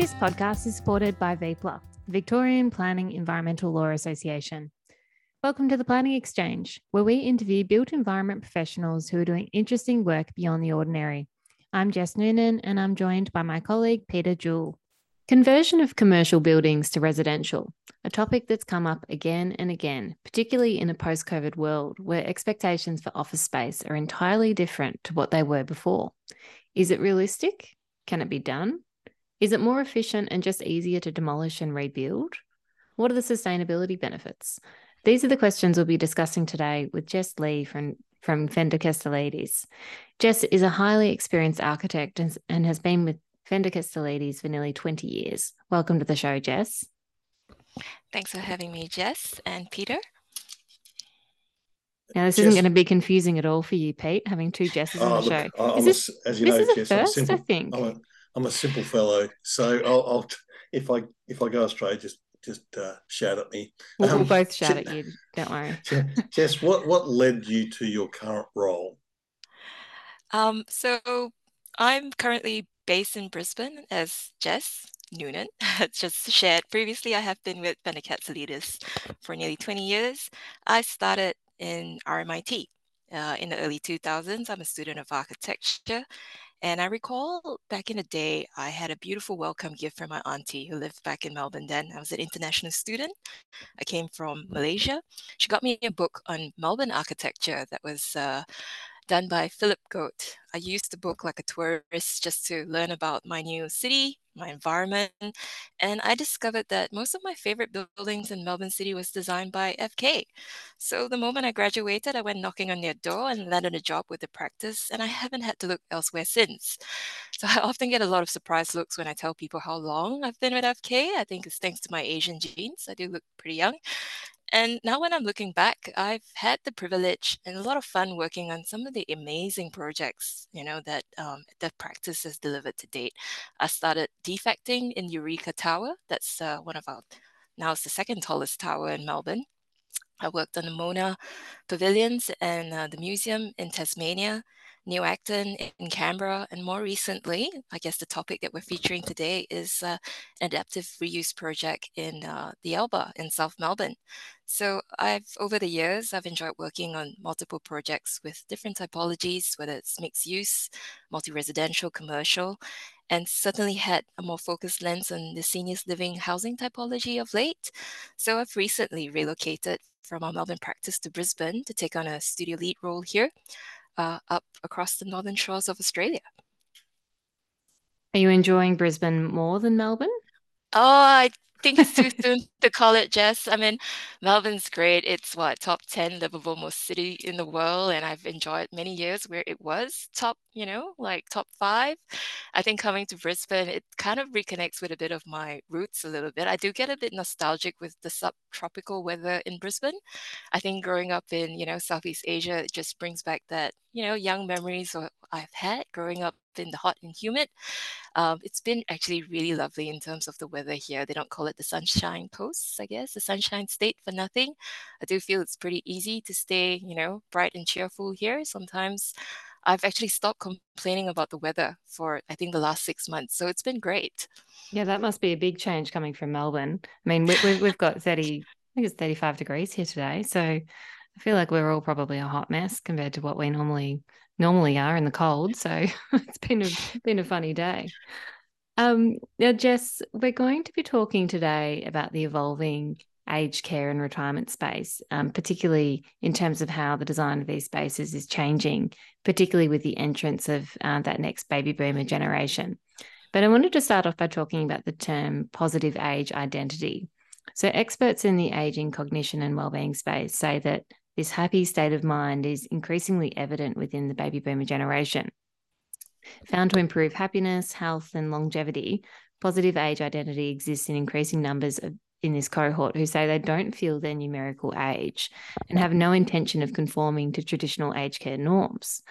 This podcast is supported by VPLA, Victorian Planning Environmental Law Association. Welcome to the Planning Exchange, where we interview built environment professionals who are doing interesting work beyond the ordinary. I'm Jess Noonan, and I'm joined by my colleague Peter Jewell. Conversion of commercial buildings to residential, a topic that's come up again and again, particularly in a post COVID world where expectations for office space are entirely different to what they were before. Is it realistic? Can it be done? Is it more efficient and just easier to demolish and rebuild? What are the sustainability benefits? These are the questions we'll be discussing today with Jess Lee from, from Fender Katsalidis. Jess is a highly experienced architect and, and has been with Fender Katsalidis for nearly 20 years. Welcome to the show, Jess. Thanks for having me, Jess and Peter. Now, this Jess, isn't going to be confusing at all for you, Pete, having two Jesses on oh, the look, show. I'm is this, a, as you know, is Jess, i first, simple, I think. I'm a, I'm a simple fellow, so I'll, I'll if I if I go astray, just just uh, shout at me. We'll, um, we'll both shout at you. Don't worry. Jess, what what led you to your current role? Um, so I'm currently based in Brisbane as Jess Noonan just shared. Previously, I have been with Fender Katsalidis for nearly 20 years. I started in RMIT uh, in the early 2000s. I'm a student of architecture. And I recall back in the day, I had a beautiful welcome gift from my auntie who lived back in Melbourne then. I was an international student. I came from Malaysia. She got me a book on Melbourne architecture that was uh, done by Philip Goad. I used the book like a tourist just to learn about my new city, my environment, and I discovered that most of my favorite buildings in Melbourne City was designed by FK. So the moment I graduated, I went knocking on their door and landed a job with the practice, and I haven't had to look elsewhere since. So I often get a lot of surprise looks when I tell people how long I've been with FK. I think it's thanks to my Asian genes. I do look pretty young. And now, when I'm looking back, I've had the privilege and a lot of fun working on some of the amazing projects, you know, that um, the practice has delivered to date. I started defecting in Eureka Tower. That's uh, one of our now it's the second tallest tower in Melbourne. I worked on the Mona Pavilions and uh, the museum in Tasmania. New Acton in Canberra, and more recently, I guess the topic that we're featuring today is uh, an adaptive reuse project in uh, the Alba in South Melbourne. So I've over the years I've enjoyed working on multiple projects with different typologies, whether it's mixed use, multi-residential, commercial, and certainly had a more focused lens on the seniors living housing typology of late. So I've recently relocated from our Melbourne practice to Brisbane to take on a studio lead role here uh, up across the northern shores of Australia. Are you enjoying Brisbane more than Melbourne? Oh, I think it's too soon to call it Jess. I mean, Melbourne's great. It's what top 10 livable most city in the world. And I've enjoyed many years where it was top, you know, like top five. I think coming to Brisbane, it kind of reconnects with a bit of my roots a little bit. I do get a bit nostalgic with the subtropical weather in Brisbane. I think growing up in, you know, Southeast Asia, it just brings back that, you know, young memories I've had growing up in the hot and humid. Um, it's been actually really lovely in terms of the weather here. They don't call it the Sunshine Coast, I guess, the Sunshine State for nothing. I do feel it's pretty easy to stay, you know, bright and cheerful here. Sometimes I've actually stopped complaining about the weather for I think the last six months. So it's been great. Yeah, that must be a big change coming from Melbourne. I mean, we, have we've got 30, I think it's 35 degrees here today. So I feel like we're all probably a hot mess compared to what we normally normally are in the cold. So it's been a been a funny day. Um, now, Jess, we're going to be talking today about the evolving aged care and retirement space, um, particularly in terms of how the design of these spaces is changing, particularly with the entrance of uh, that next baby boomer generation. But I wanted to start off by talking about the term positive age identity. So, experts in the aging, cognition, and wellbeing space say that this happy state of mind is increasingly evident within the baby boomer generation. Found to improve happiness, health, and longevity, positive age identity exists in increasing numbers of, in this cohort who say they don't feel their numerical age and have no intention of conforming to traditional aged care norms.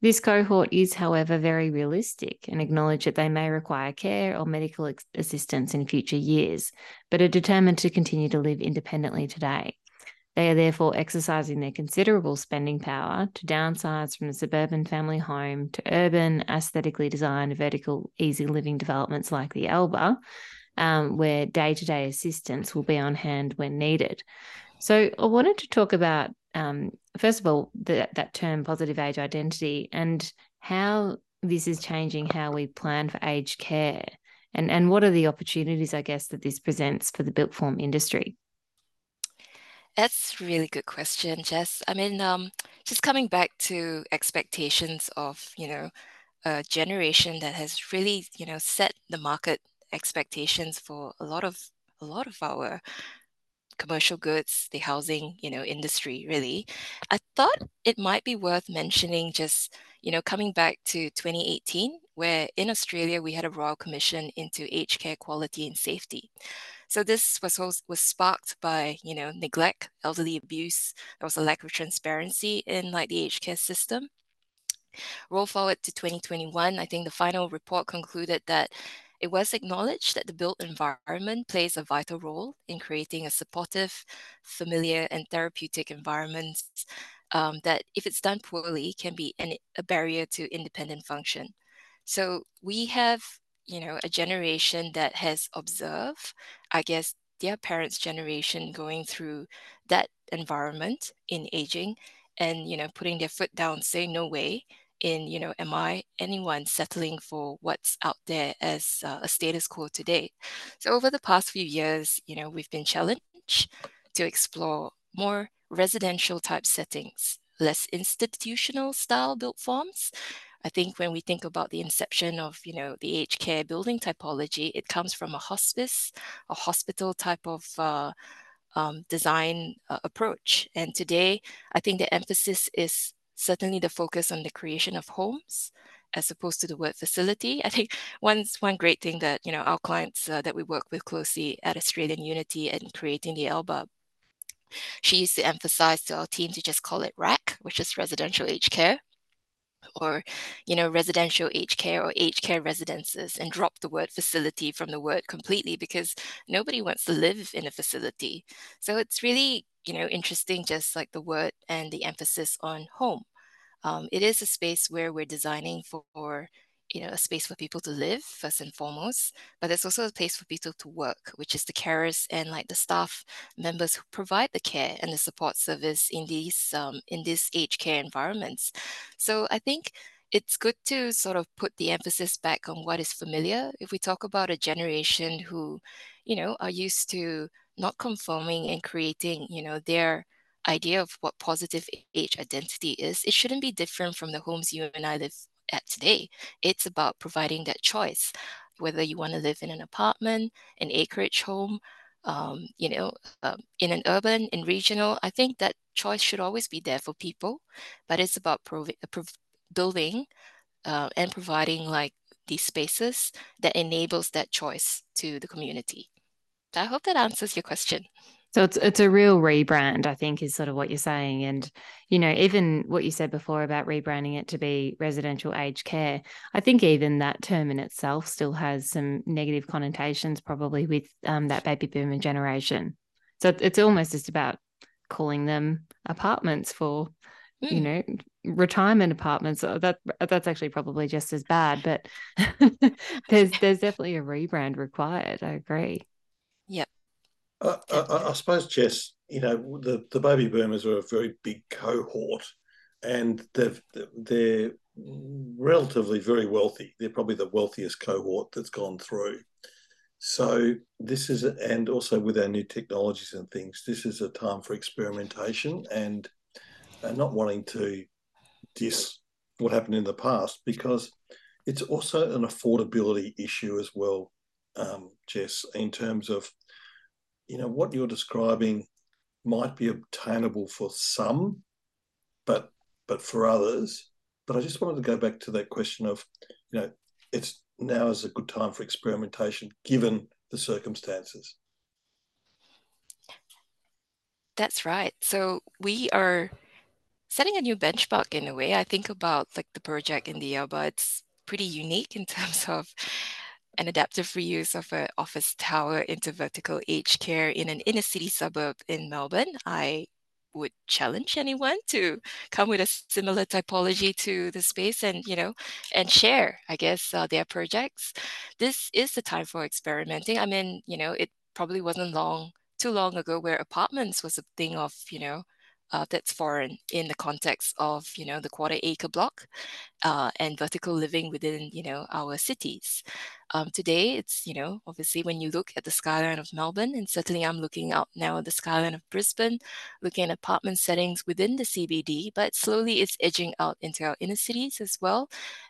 This cohort is, however, very realistic and acknowledge that they may require care or medical assistance in future years, but are determined to continue to live independently today. They are therefore exercising their considerable spending power to downsize from the suburban family home to urban, aesthetically designed, vertical, easy living developments like the Alba, um, where day to day assistance will be on hand when needed. So, I wanted to talk about, um, first of all, the, that term positive age identity and how this is changing how we plan for aged care and, and what are the opportunities, I guess, that this presents for the built form industry? That's a really good question, Jess. I mean, um, just coming back to expectations of, you know, a generation that has really, you know, set the market expectations for a lot of a lot of our commercial goods, the housing, you know, industry really. I thought it might be worth mentioning just, you know, coming back to 2018, where in Australia we had a royal commission into aged care quality and safety. So this was was sparked by you know neglect, elderly abuse. There was a lack of transparency in like the aged care system. Roll forward to 2021, I think the final report concluded that it was acknowledged that the built environment plays a vital role in creating a supportive, familiar, and therapeutic environment um, that, if it's done poorly, can be an, a barrier to independent function. So we have you know a generation that has observed i guess their parents generation going through that environment in aging and you know putting their foot down saying no way in you know am i anyone settling for what's out there as uh, a status quo today? So over the past few years you know we've been challenged to explore more residential type settings less institutional style built forms I think when we think about the inception of, you know, the aged care building typology, it comes from a hospice, a hospital type of uh, um, design uh, approach. And today, I think the emphasis is certainly the focus on the creation of homes as opposed to the word facility. I think one one great thing that you know our clients uh, that we work with closely at Australian Unity and creating the Alba, she used to emphasize to our team to just call it RAC, which is residential aged care or you know residential aged care or aged care residences and drop the word facility from the word completely because nobody wants to live in a facility. So it's really you know interesting just like the word and the emphasis on home. Um, it is a space where we're designing for you know a space for people to live first and foremost but there's also a place for people to work which is the carers and like the staff members who provide the care and the support service in these um, in these aged care environments. So i think it's good to sort of put the emphasis back on what is familiar. If we talk about a generation who you know are used to not conforming and creating you know their idea of what positive age identity is it shouldn't be different from the homes you and i live at today. It's about providing that choice, whether you want to live in an apartment, an acreage home, um, you know, um, in an urban, in regional. I think that choice should always be there for people, but it's about prov- building uh, and providing like these spaces that enables that choice to the community. So I hope that answers your question. So it's it's a real rebrand, I think, is sort of what you're saying. And, you know, even what you said before about rebranding it to be residential aged care, I think even that term in itself still has some negative connotations, probably with um, that baby boomer generation. So it's almost just about calling them apartments for, mm. you hmm. know, retirement apartments. That that's actually probably just as bad, but there's there's definitely a rebrand required. I agree. Yep. I, I, I, suppose, Jess, you know, the, the baby boomers are a very big cohort and they've, they're relatively very wealthy. They're probably the wealthiest cohort that's gone through. So this is, and also with our new technologies and things, this is a time for experimentation and, and not wanting to diss what happened in the past because it's also an affordability issue as well, um, Jess, in terms of you know, what you're describing might be obtainable for some, but but for others. But I just wanted to go back to that question of, you know, it's now is a good time for experimentation given the circumstances. That's right. So we are setting a new benchmark in a way. I think about like the project in the but it's pretty unique in terms of an adaptive reuse of an office tower into vertical aged care in an inner city suburb in Melbourne. I would challenge anyone to come with a similar typology to the space and you know and share i guess uh, their projects this is the time for experimenting i mean you know it probably wasn't long too long ago where apartments was a thing of you know uh, that's foreign in the context of you know the quarter acre block uh, and vertical living within you know our cities. Um, today, it's you know obviously when you look at the skyline of Melbourne, and certainly I'm looking out now at the skyline of Brisbane, looking at apartment settings within the CBD, but slowly it's edging out into our inner cities as well,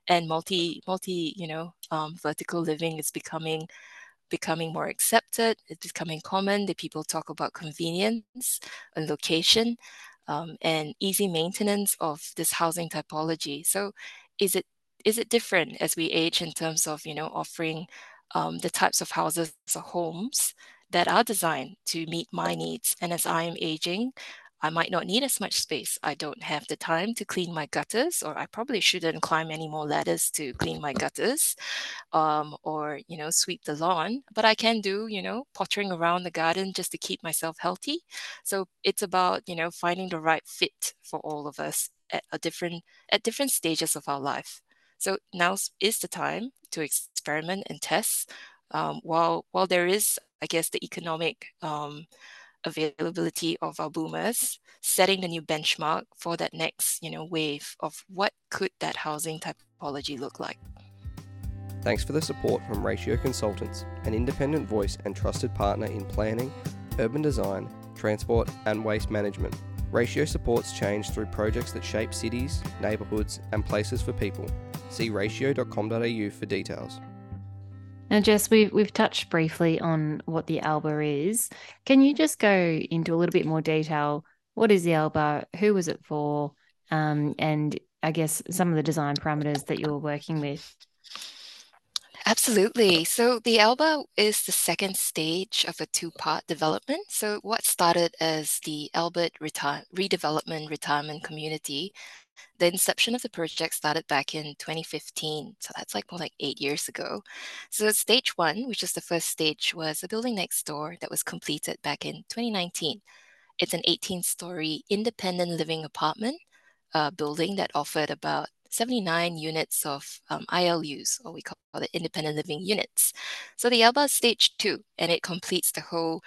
and multi multi you know um, vertical living is becoming becoming more accepted. It's becoming common that people talk about convenience and location um, and easy maintenance of this housing typology. So is it is it different as we age in terms of you know offering um, the types of houses or homes that are designed to meet my needs? And as I am aging, I might not need as much space. I don't have the time to clean my gutters, or I probably shouldn't climb any more ladders to clean my gutters, um, or you know, sweep the lawn. But I can do, you know, pottering around the garden just to keep myself healthy. So it's about you know finding the right fit for all of us at a different at different stages of our life. So now is the time to experiment and test. Um, while while there is, I guess, the economic um, availability of our boomers, setting the new benchmark for that next, you know, wave of what could that housing typology look like. Thanks for the support from Ratio Consultants, an independent voice and trusted partner in planning, urban design, transport, and waste management. Ratio supports change through projects that shape cities, neighbourhoods, and places for people. See ratio.com.au for details. Now, Jess, we've we've touched briefly on what the ALBA is. Can you just go into a little bit more detail? What is the ALBA? Who was it for? Um, and I guess some of the design parameters that you're working with. Absolutely. So the ALBA is the second stage of a two-part development. So what started as the Albert Redevelopment Retirement Community the inception of the project started back in 2015. So that's like more like eight years ago. So stage one, which is the first stage, was a building next door that was completed back in 2019. It's an 18 story independent living apartment uh, building that offered about 79 units of um, ILUs, or we call it independent living units. So the Alba stage two, and it completes the whole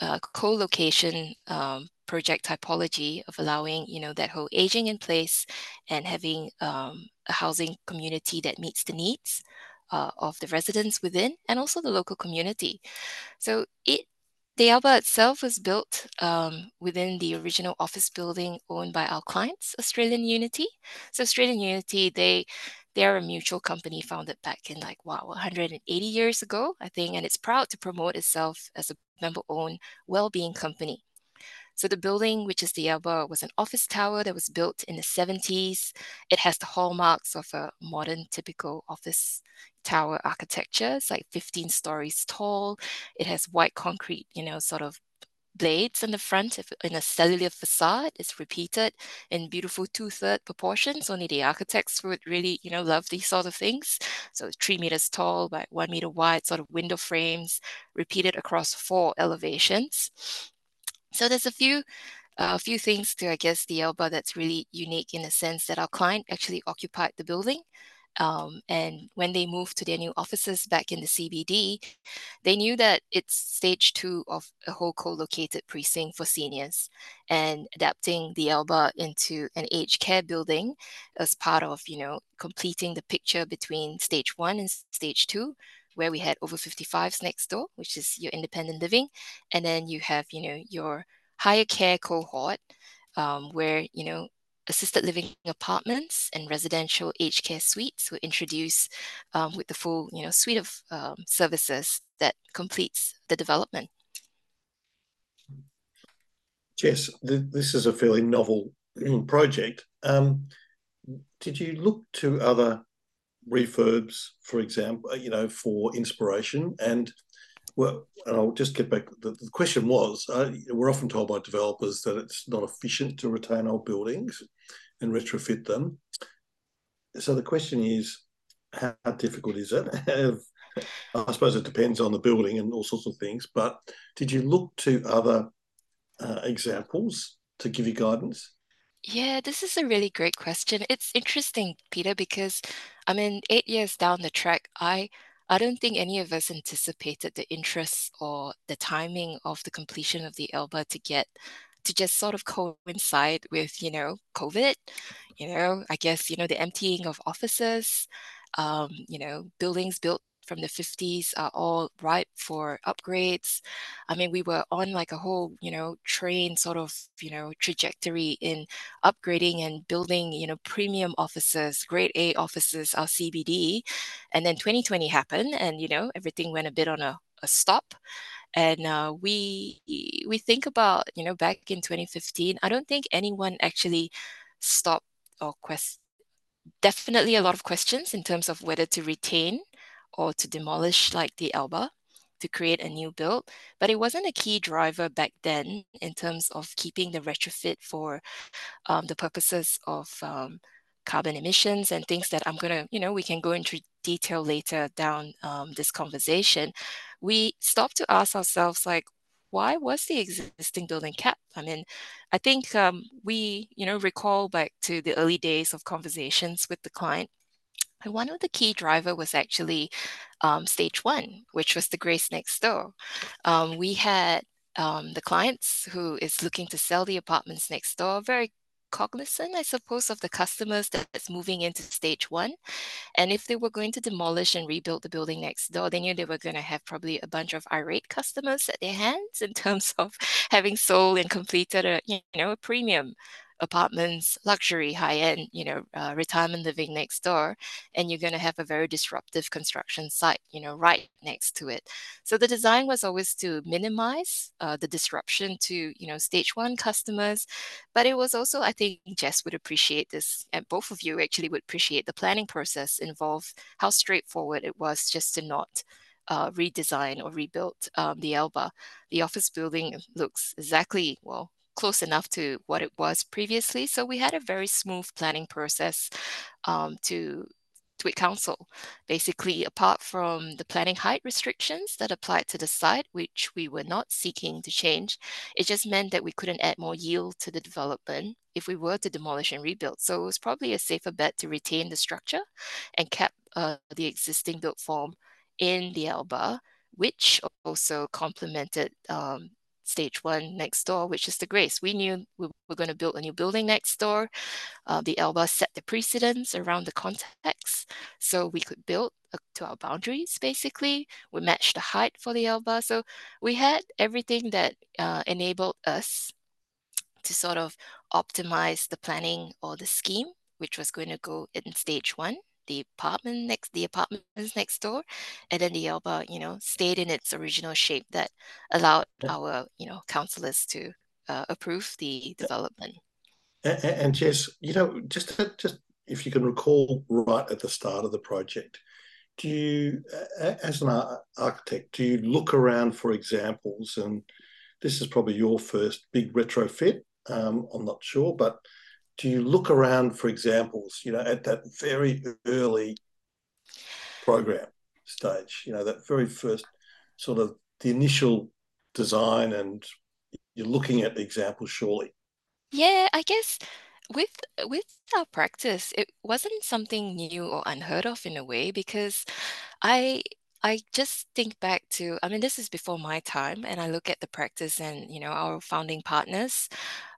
uh, co-location um, project typology of allowing you know that whole aging in place and having um, a housing community that meets the needs uh, of the residents within and also the local community so it the ALBA itself was built um, within the original office building owned by our clients, Australian Unity. So Australian Unity, they they're a mutual company founded back in like wow 180 years ago, I think, and it's proud to promote itself as a member-owned well-being company. So the building, which is the Alba, was an office tower that was built in the 70s. It has the hallmarks of a modern typical office tower architecture. It's like 15 stories tall. It has white concrete, you know, sort of blades in the front in a cellular facade. It's repeated in beautiful two-third proportions. Only the architects would really, you know, love these sort of things. So three meters tall by one meter wide, sort of window frames, repeated across four elevations. So there's a few uh, a few things to, I guess, the Alba that's really unique in the sense that our client actually occupied the building. Um, and when they moved to their new offices back in the CBD, they knew that it's stage two of a whole co-located precinct for seniors and adapting the Alba into an aged care building as part of, you know, completing the picture between stage one and stage two where we had over 55s next door, which is your independent living. And then you have, you know, your higher care cohort, um, where, you know, assisted living apartments and residential aged care suites were introduced um, with the full, you know, suite of um, services that completes the development. Jess, th- this is a fairly novel project. Um, did you look to other refurbs, for example, you know, for inspiration. And well, and I'll just get back. The, the question was: uh, we're often told by developers that it's not efficient to retain old buildings and retrofit them. So the question is, how difficult is it? I suppose it depends on the building and all sorts of things. But did you look to other uh, examples to give you guidance? Yeah, this is a really great question. It's interesting, Peter, because I mean, eight years down the track, I I don't think any of us anticipated the interest or the timing of the completion of the Alba to get to just sort of coincide with, you know, COVID. You know, I guess, you know, the emptying of offices, um, you know, buildings built from the 50s are all ripe for upgrades. I mean, we were on like a whole, you know, train sort of, you know, trajectory in upgrading and building, you know, premium offices, grade A offices, our CBD. And then 2020 happened and, you know, everything went a bit on a, a stop and uh, we we think about you know back in 2015 i don't think anyone actually stopped or quest definitely a lot of questions in terms of whether to retain or to demolish like the Alba to create a new build, but it wasn't a key driver back then in terms of keeping the retrofit for um, the purposes of um, carbon emissions and things that I'm gonna, you know, we can go into detail later down um, this conversation. We stopped to ask ourselves like, why was the existing building kept? I mean, I think um, we, you know, recall back to the early days of conversations with the client one of the key driver was actually um, stage one, which was the Grace next door. Um, we had um, the clients who is looking to sell the apartments next door very cognizant, I suppose, of the customers that's moving into stage one. And if they were going to demolish and rebuild the building next door, they knew they were going to have probably a bunch of irate customers at their hands in terms of having sold and completed a you know a premium apartments, luxury, high end, you know, uh, retirement living next door, and you're going to have a very disruptive construction site, you know, right next to it. So the design was always to minimize uh, the disruption to, you know, stage one customers, but it was also, I think, Jess would appreciate this, and both of you actually would appreciate the planning process involved, how straightforward it was just to not uh, redesign or rebuild um, the Alba. The office building looks exactly, well, close enough to what it was previously. So we had a very smooth planning process um, to to council. Basically, apart from the planning height restrictions that applied to the site, which we were not seeking to change, it just meant that we couldn't add more yield to the development if we were to demolish and rebuild. So it was probably a safer bet to retain the structure and kept uh, the existing built form in the Alba, which also complemented um, stage one next door, which is the Grace. We knew we were going to build a new building next door. Uh, the Alba set the precedence around the context. So we could build to our boundaries, basically. We matched the height for the Alba. So we had everything that uh, enabled us to sort of optimize the planning or the scheme, which was going to go in stage one the apartment next the apartments next door and then the Alba you know stayed in its original shape that allowed our you know councillors to uh, approve the development. And, and Jess, you know just just if you can recall right at the start of the project do you as an architect do you look around for examples? And this is probably your first big retrofit um, i'm not sure but do you look around for examples, you know, at that very early program stage, you know, that very first sort of the initial design and you're looking at the examples surely? Yeah, I guess with with our practice, it wasn't something new or unheard of in a way because I I just think back to, I mean, this is before my time, and I look at the practice and, you know, our founding partners,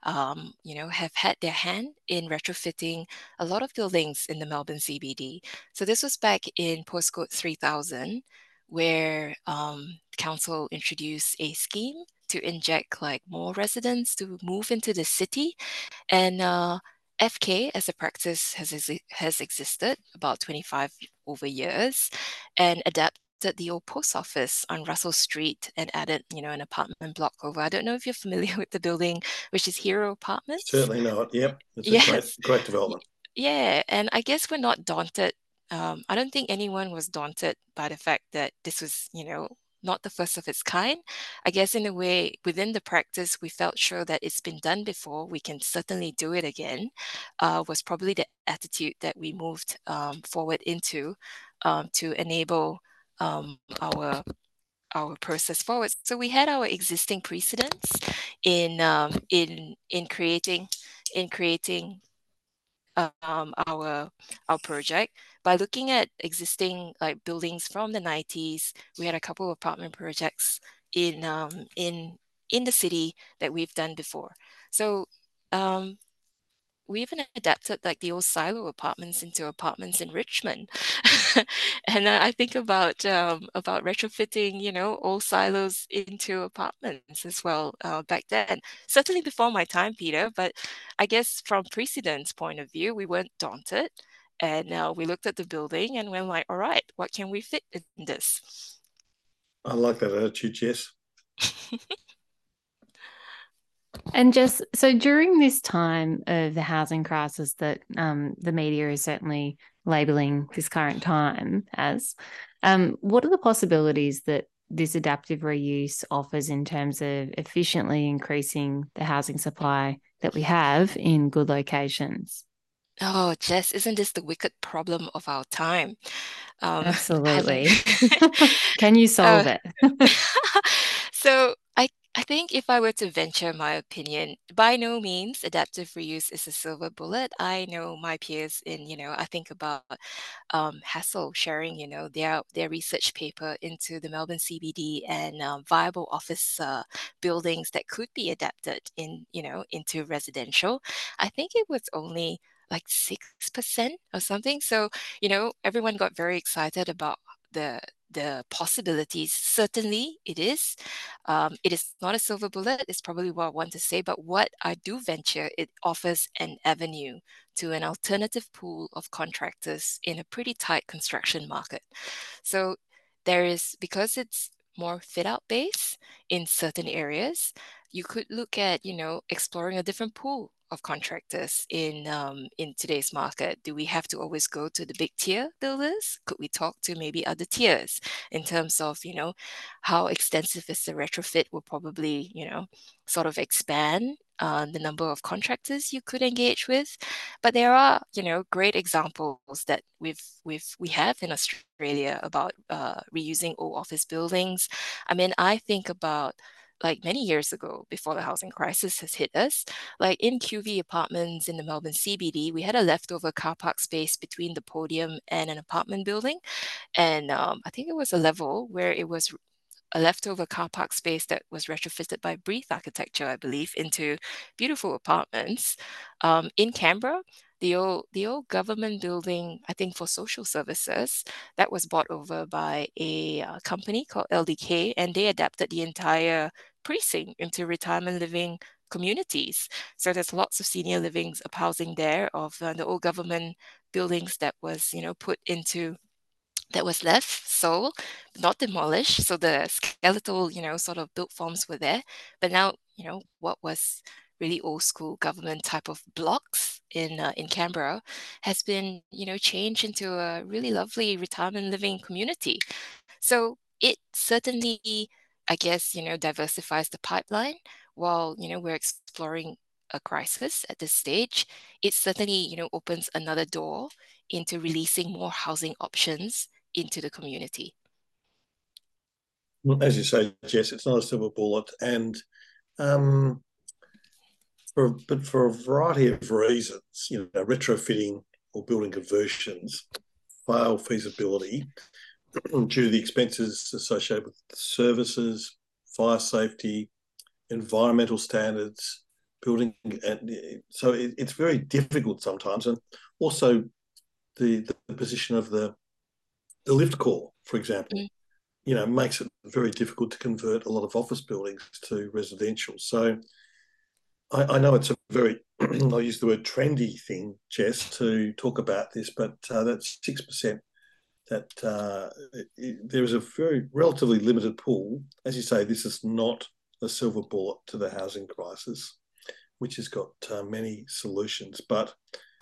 um, you know, have had their hand in retrofitting a lot of buildings in the Melbourne CBD. So this was back in postcode 3000, where um, council introduced a scheme to inject like more residents to move into the city. And uh, FK as a practice has, has existed about 25 over years and adapt the old post office on Russell Street and added, you know, an apartment block over. I don't know if you're familiar with the building, which is Hero Apartments. Certainly not. Yep. It's yes. a great, great development. Yeah. And I guess we're not daunted. Um, I don't think anyone was daunted by the fact that this was, you know, not the first of its kind. I guess in a way, within the practice, we felt sure that it's been done before. We can certainly do it again. Uh, was probably the attitude that we moved um, forward into um, to enable um, our our process forward. So we had our existing precedents in um, in in creating in creating um, our our project by looking at existing like buildings from the 90s. We had a couple of apartment projects in um, in in the city that we've done before. So um, we even adapted like the old silo apartments into apartments in Richmond. and I think about um, about retrofitting, you know, old silos into apartments as well uh, back then. Certainly before my time, Peter. But I guess from precedent's point of view, we weren't daunted, and uh, we looked at the building and we're like, all right, what can we fit in this? I like that attitude, Jess. And just so during this time of the housing crisis that um, the media is certainly labeling this current time as, um, what are the possibilities that this adaptive reuse offers in terms of efficiently increasing the housing supply that we have in good locations? Oh, Jess, isn't this the wicked problem of our time? Um, Absolutely. Can you solve uh, it? so I think if I were to venture my opinion, by no means adaptive reuse is a silver bullet. I know my peers in, you know, I think about um, Hassell sharing, you know, their their research paper into the Melbourne CBD and um, viable office uh, buildings that could be adapted in, you know, into residential. I think it was only like 6% or something. So, you know, everyone got very excited about the the possibilities. Certainly, it is. Um, it is not a silver bullet. It's probably what I want to say. But what I do venture, it offers an avenue to an alternative pool of contractors in a pretty tight construction market. So there is because it's more fit out base in certain areas. You could look at, you know, exploring a different pool of contractors in um, in today's market? Do we have to always go to the big tier builders? Could we talk to maybe other tiers in terms of you know how extensive is the retrofit? Will probably you know sort of expand uh, the number of contractors you could engage with. But there are, you know, great examples that we've we've we have in Australia about uh, reusing old office buildings. I mean, I think about like many years ago before the housing crisis has hit us like in qv apartments in the melbourne cbd we had a leftover car park space between the podium and an apartment building. And um, i think it was a level where it was a leftover car park space that was retrofitted by Breathe Architecture, I believe, into beautiful apartments um, in Canberra the old the old government building, I think for social services, that was bought over by a uh, company called LDK, and they adapted the entire precinct into retirement living communities. So there's lots of senior livings of housing there of uh, the old government buildings that was you know put into that was left sold, not demolished. So the skeletal, you know, sort of built forms were there. But now, you know, what was really old school government type of blocks in uh, in Canberra has been you know changed into a really lovely retirement living community. So it certainly, I guess, you know, diversifies the pipeline while you know we're exploring a crisis at this stage. It certainly you know opens another door into releasing more housing options into the community. As you say, Jess, it's not a silver bullet, and um, for, but for a variety of reasons, you know, retrofitting or building conversions fail feasibility due to the expenses associated with services, fire safety, environmental standards, building, and so it, it's very difficult sometimes, and also the the position of the the lift core, for example, mm. you know, makes it very difficult to convert a lot of office buildings to residential. So I, I, know it's a very, I'll use the word trendy thing, Jess, to talk about this, but uh, that's 6%. That uh, it, there is a very relatively limited pool. As you say, this is not a silver bullet to the housing crisis, which has got uh, many solutions. But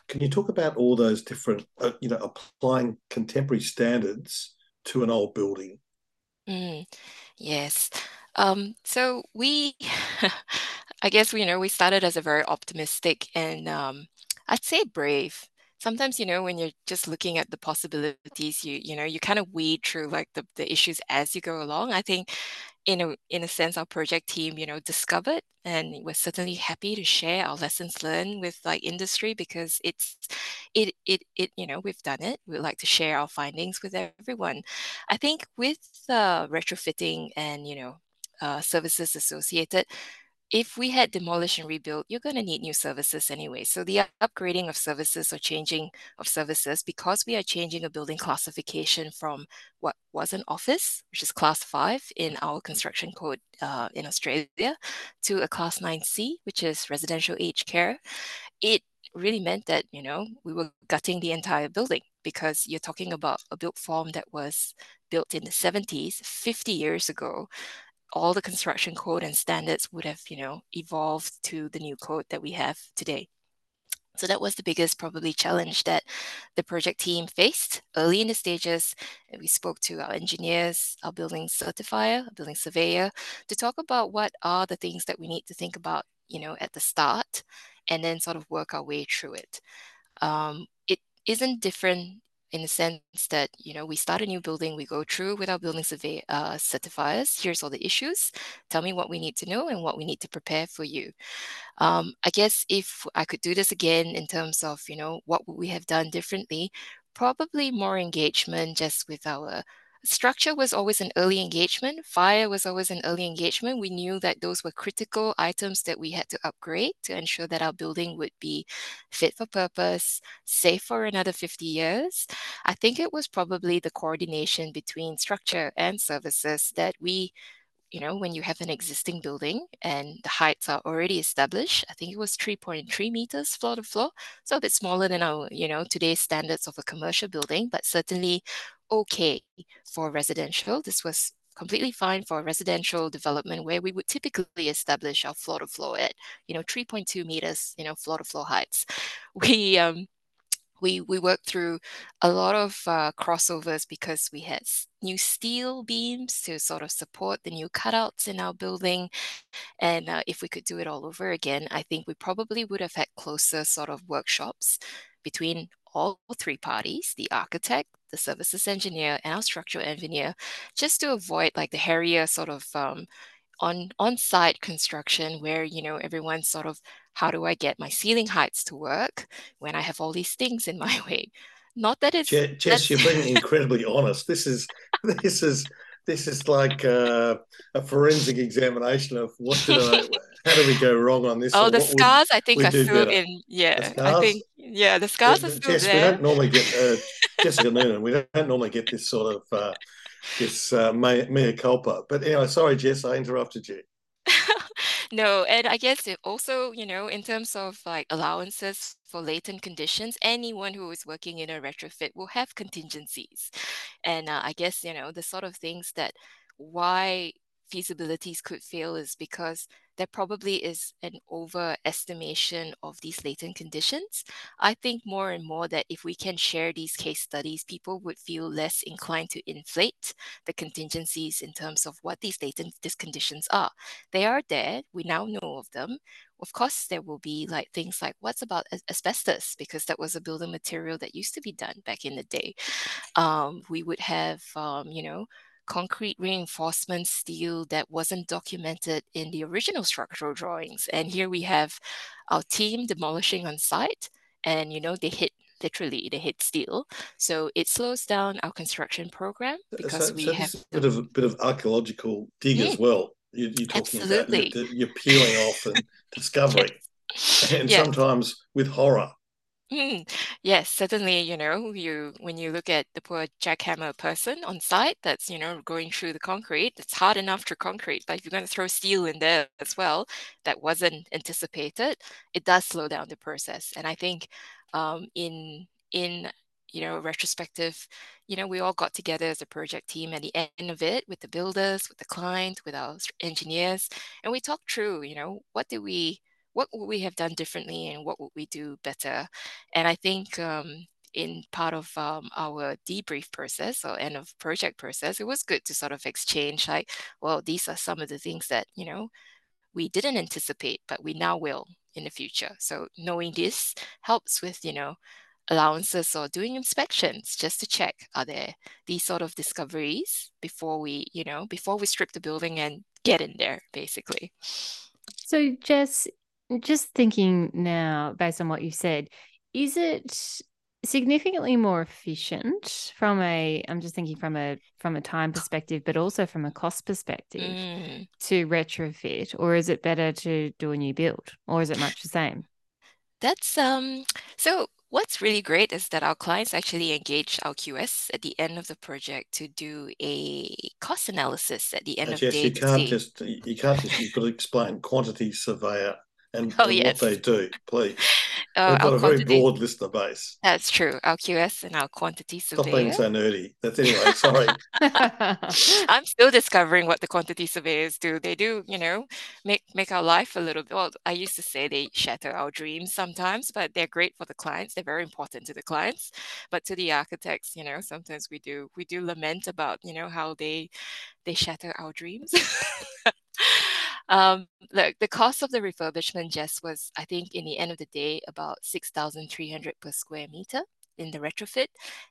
can you talk about all those different, uh, you know, applying contemporary standards to an old building? Mm, yes. Um, so we I guess you know we started as a very optimistic and um, I'd say brave. Sometimes you know when you're just looking at the possibilities you you know you kind of weed through like the, the issues as you go along. I think in a in a sense our project team you know discovered and we're certainly happy to share our lessons learned with like industry because it's it it it you know we've done it. We'd like to share our findings with everyone. I think with uh, retrofitting and you know uh, services associated if we had demolish and rebuild, you're going to need new services anyway. So the upgrading of services or changing of services, because we are changing a building classification from what was an office, which is class five in our construction code uh, in Australia, to a class 9C, which is residential aged care, it really meant that, you know, we were gutting the entire building because you're talking about a built form that was built in the 70s, 50 years ago all the construction code and standards would have, you know, evolved to the new code that we have today. So that was the biggest probably challenge that the project team faced early in the stages. We spoke to our engineers, our building certifier, our building surveyor, to talk about what are the things that we need to think about, you know, at the start, and then sort of work our way through it. Um, it isn't different in the sense that you know we start a new building we go through with our building survey uh, certifiers here's all the issues tell me what we need to know and what we need to prepare for you. Um, i guess if i could do this again in terms of you know what would we have done differently probably more engagement just with our structure was always an early engagement. Fire was always an early engagement. We knew that those were critical items that we had to upgrade to ensure that our building would be fit for purpose, safe for another 50 years. I think it was probably the coordination between structure and services that we you know, when you have an existing building and the heights are already established, I think it was 3.3 meters floor to floor. So a bit smaller than our, you know, today's standards of a commercial building, but certainly okay for residential. This was completely fine for residential development where we would typically establish our floor to floor at, you know, 3.2 meters, you know, floor to floor heights. We um, we we worked through a lot of uh, crossovers because we had new steel beams to sort of support the new cutouts in our building and uh, if we could do it all over again i think we probably would have had closer sort of workshops between all three parties the architect the services engineer and our structural engineer just to avoid like the hairier sort of um, on on-site construction where you know everyone's sort of how do I get my ceiling heights to work when I have all these things in my way? Not that it's Jess, Jess you're being incredibly honest. This is this is this is like uh, a forensic examination of what did I, how do we go wrong on this? Oh, the scars I think are still in. Yeah, I think yeah, the scars are still Jess, there. We don't normally get uh, Jessica Noonan. We don't, normally get this sort of uh, this uh, mea culpa. But anyway, sorry, Jess, I interrupted you. no, and I guess it also, you know, in terms of like allowances for latent conditions, anyone who is working in a retrofit will have contingencies. And uh, I guess, you know, the sort of things that why feasibilities could fail is because there probably is an overestimation of these latent conditions. I think more and more that if we can share these case studies, people would feel less inclined to inflate the contingencies in terms of what these latent conditions are. They are there, we now know of them. Of course, there will be like things like what's about asbestos, because that was a building material that used to be done back in the day. Um, we would have, um, you know, concrete reinforcement steel that wasn't documented in the original structural drawings. And here we have our team demolishing on site, and you know, they hit literally they hit steel. So it slows down our construction program because so, we so have a bit of a bit of archaeological dig mm. as well. You, are talking Absolutely. about you're, you're, peeling off and discovering, and sometimes with horror. Mm, yes, certainly, you know, you when you look at the poor jackhammer person on site that's, you know, going through the concrete, it's hard enough to concrete, but if you're going to throw steel in there as well, that wasn't anticipated, it does slow down the process. And I think um, in in you know retrospective, you know, we all got together as a project team at the end of it with the builders, with the client, with our engineers, and we talked through, you know, what do we what would we have done differently and what would we do better? And I think um, in part of um, our debrief process or end of project process, it was good to sort of exchange like, well, these are some of the things that, you know, we didn't anticipate, but we now will in the future. So knowing this helps with, you know, allowances or doing inspections just to check are there these sort of discoveries before we, you know, before we strip the building and get in there, basically. So, Jess, just thinking now, based on what you said, is it significantly more efficient from a i'm just thinking from a from a time perspective but also from a cost perspective mm. to retrofit or is it better to do a new build or is it much the same that's um so what's really great is that our clients actually engage our QS at the end of the project to do a cost analysis at the end of the day. you can't just you can't just you've got to explain quantity surveyor and, oh, and yes. what they do, please. Uh, They've got a very broad listener base. That's true. Our QS and our quantity surveyor. Stop being so nerdy. That's anyway. Sorry. I'm still discovering what the quantity surveyors do. They do, you know, make make our life a little bit. Well, I used to say they shatter our dreams sometimes, but they're great for the clients. They're very important to the clients, but to the architects, you know, sometimes we do we do lament about, you know, how they they shatter our dreams. Um, the, the cost of the refurbishment just was, I think, in the end of the day, about 6,300 per square meter in the retrofit.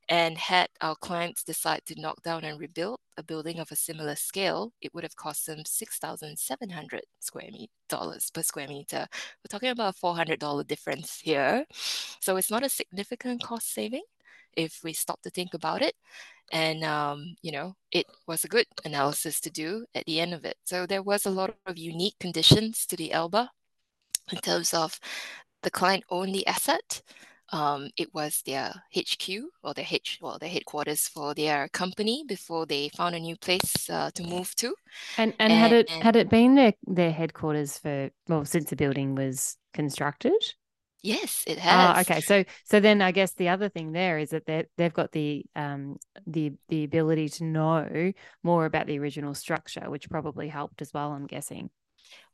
And had our clients decide to knock down and rebuild a building of a similar scale, it would have cost them 6,700 square meter dollars per square meter. We're talking about a $400 difference here. So it's not a significant cost saving if we stop to think about it and um, you know it was a good analysis to do at the end of it so there was a lot of unique conditions to the Alba in terms of the client owned the asset um, it was their HQ or their H well their headquarters for their company before they found a new place uh, to move to. And, and and had it had it been their their headquarters for well since the building was constructed? Yes, it has. Oh, okay. So so then I guess the other thing there is that they they've got the um the the ability to know more about the original structure, which probably helped as well, I'm guessing.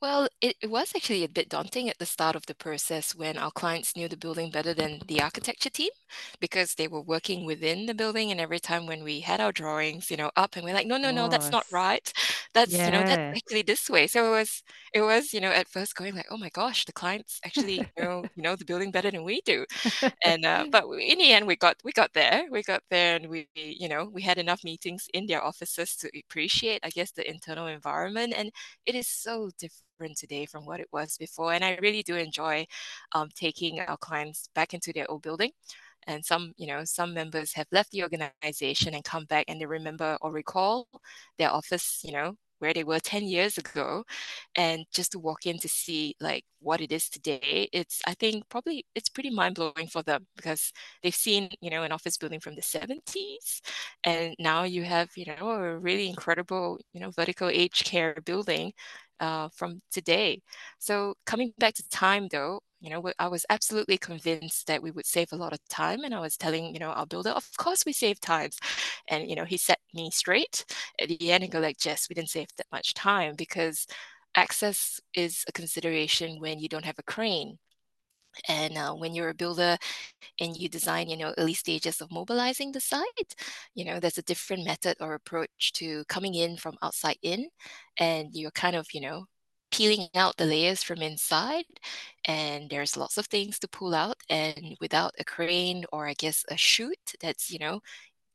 Well, it, it was actually a bit daunting at the start of the process when our clients knew the building better than the architecture team because they were working within the building. And every time when we had our drawings, you know, up and we're like, no, no, no, that's not right. That's, you know, that's actually this way. So it was, it was, you know, at first going like, oh my gosh, the clients actually know, you know, the building better than we do. And, uh, but in the end, we got, we got there, we got there and we, you know, we had enough meetings in their offices to appreciate, I guess, the internal environment. And it is so different different today from what it was before. And I really do enjoy um, taking our clients back into their old building. And some, you know, some members have left the organization and come back and they remember or recall their office, you know, where they were 10 years ago and just to walk in to see like what it is today it's i think probably it's pretty mind-blowing for them because they've seen you know an office building from the 70s and now you have you know a really incredible you know vertical aged care building uh, from today. So coming back to time though, you know, I was absolutely convinced that we would save a lot of time. And I was telling, you know, our builder, of course we save times. And, you know, he set me straight at the end and go like, Jess, we didn't save that much time because access is a consideration when you don't have a crane. And uh, when you're a builder and you design, you know, early stages of mobilizing the site, you know, there's a different method or approach to coming in from outside in, and you're kind of, you know, peeling out the layers from inside and there's lots of things to pull out and without a crane or i guess a chute that's you know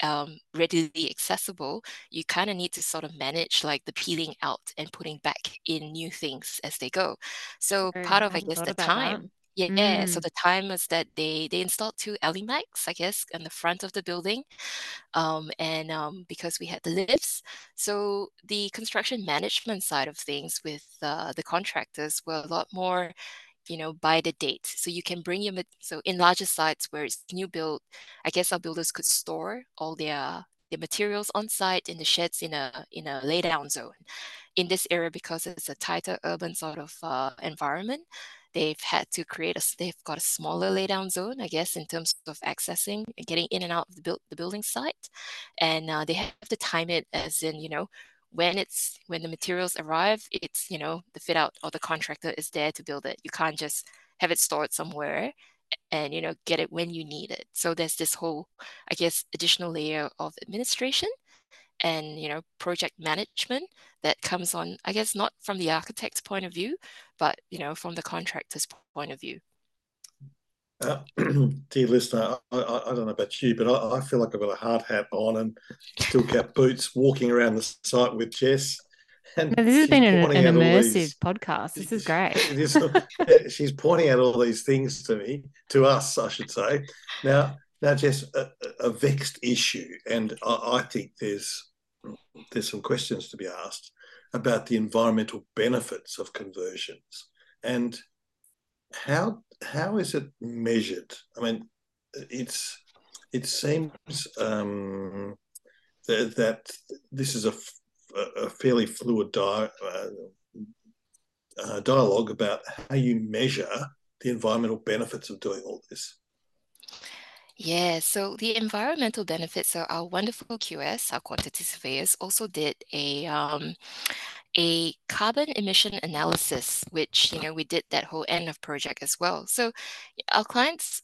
um, readily accessible, you kind of need to sort of manage like the peeling out and putting back in new things as they go. So part of, I guess, the time. That. Yeah, so mm. the time is that they they installed two Alimaks, I guess, in the front of the building, um, and um, because we had the lifts, so the construction management side of things with uh, the contractors were a lot more, you know, by the date. So you can bring your so in larger sites where it's new build, I guess our builders could store all their the materials on site in the sheds in a in a laydown zone. In this area, because it's a tighter urban sort of uh, environment, they've had to create a they've got a smaller laydown zone i guess in terms of accessing and getting in and out of the, build, the building site. And uh, they have to time it as in you know when it's when the materials arrive it's you know the fit out or the contractor is there to build it. You can't just have it stored somewhere and you know get it when you need it. So there's this whole i guess additional layer of administration and you know project management that comes on i guess not from the architect's point of view but you know from the contractor's point of view Uh, dear listener, I, I, I, don't know about you, but I, I, feel like I've got a hard hat on and steel cap boots walking around the site with Jess. And no, this has been an, an immersive these, podcast. This is great. she's pointing out all these things to me, to us, I should say. Now, now, Jess, a, a vexed issue, and I, I think there's there's some questions to be asked about the environmental benefits of conversions and how how is it measured? I mean, it's it seems um, that, that, this is a, a fairly fluid di- uh, uh, dialogue about how you measure the environmental benefits of doing all this. Yeah, so the environmental benefits, so our wonderful QS, our quantity surveyors, also did a um, a carbon emission analysis, which, you know, we did that whole end of project as well. So our clients,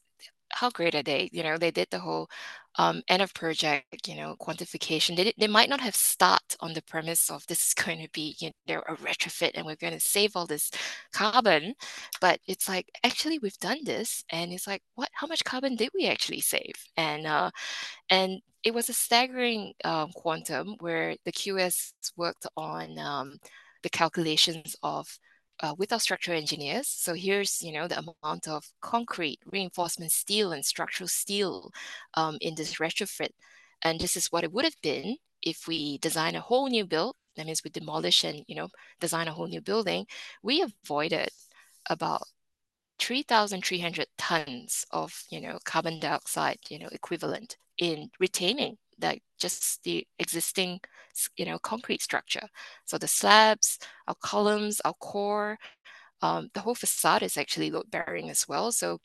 how great are they? You know, they did the whole um, end of project, you know, quantification. They, they might not have start on the premise of this is going to be, you know, a retrofit and we're going to save all this carbon. But it's like, actually, we've done this. And it's like, what, how much carbon did we actually save? And, uh, and it was a staggering um, quantum where the QS worked on um, the calculations of uh, with our structural engineers. So here's, you know, the amount of concrete, reinforcement steel, and structural steel um, in this retrofit. And this is what it would have been if we design a whole new build. That means we demolish and, you know, design a whole new building. We avoided about 3,300 tons of, you know, carbon dioxide, you know, equivalent in retaining that just the existing you know concrete structure. So the slabs our columns our core um, the whole facade is actually load bearing as well. So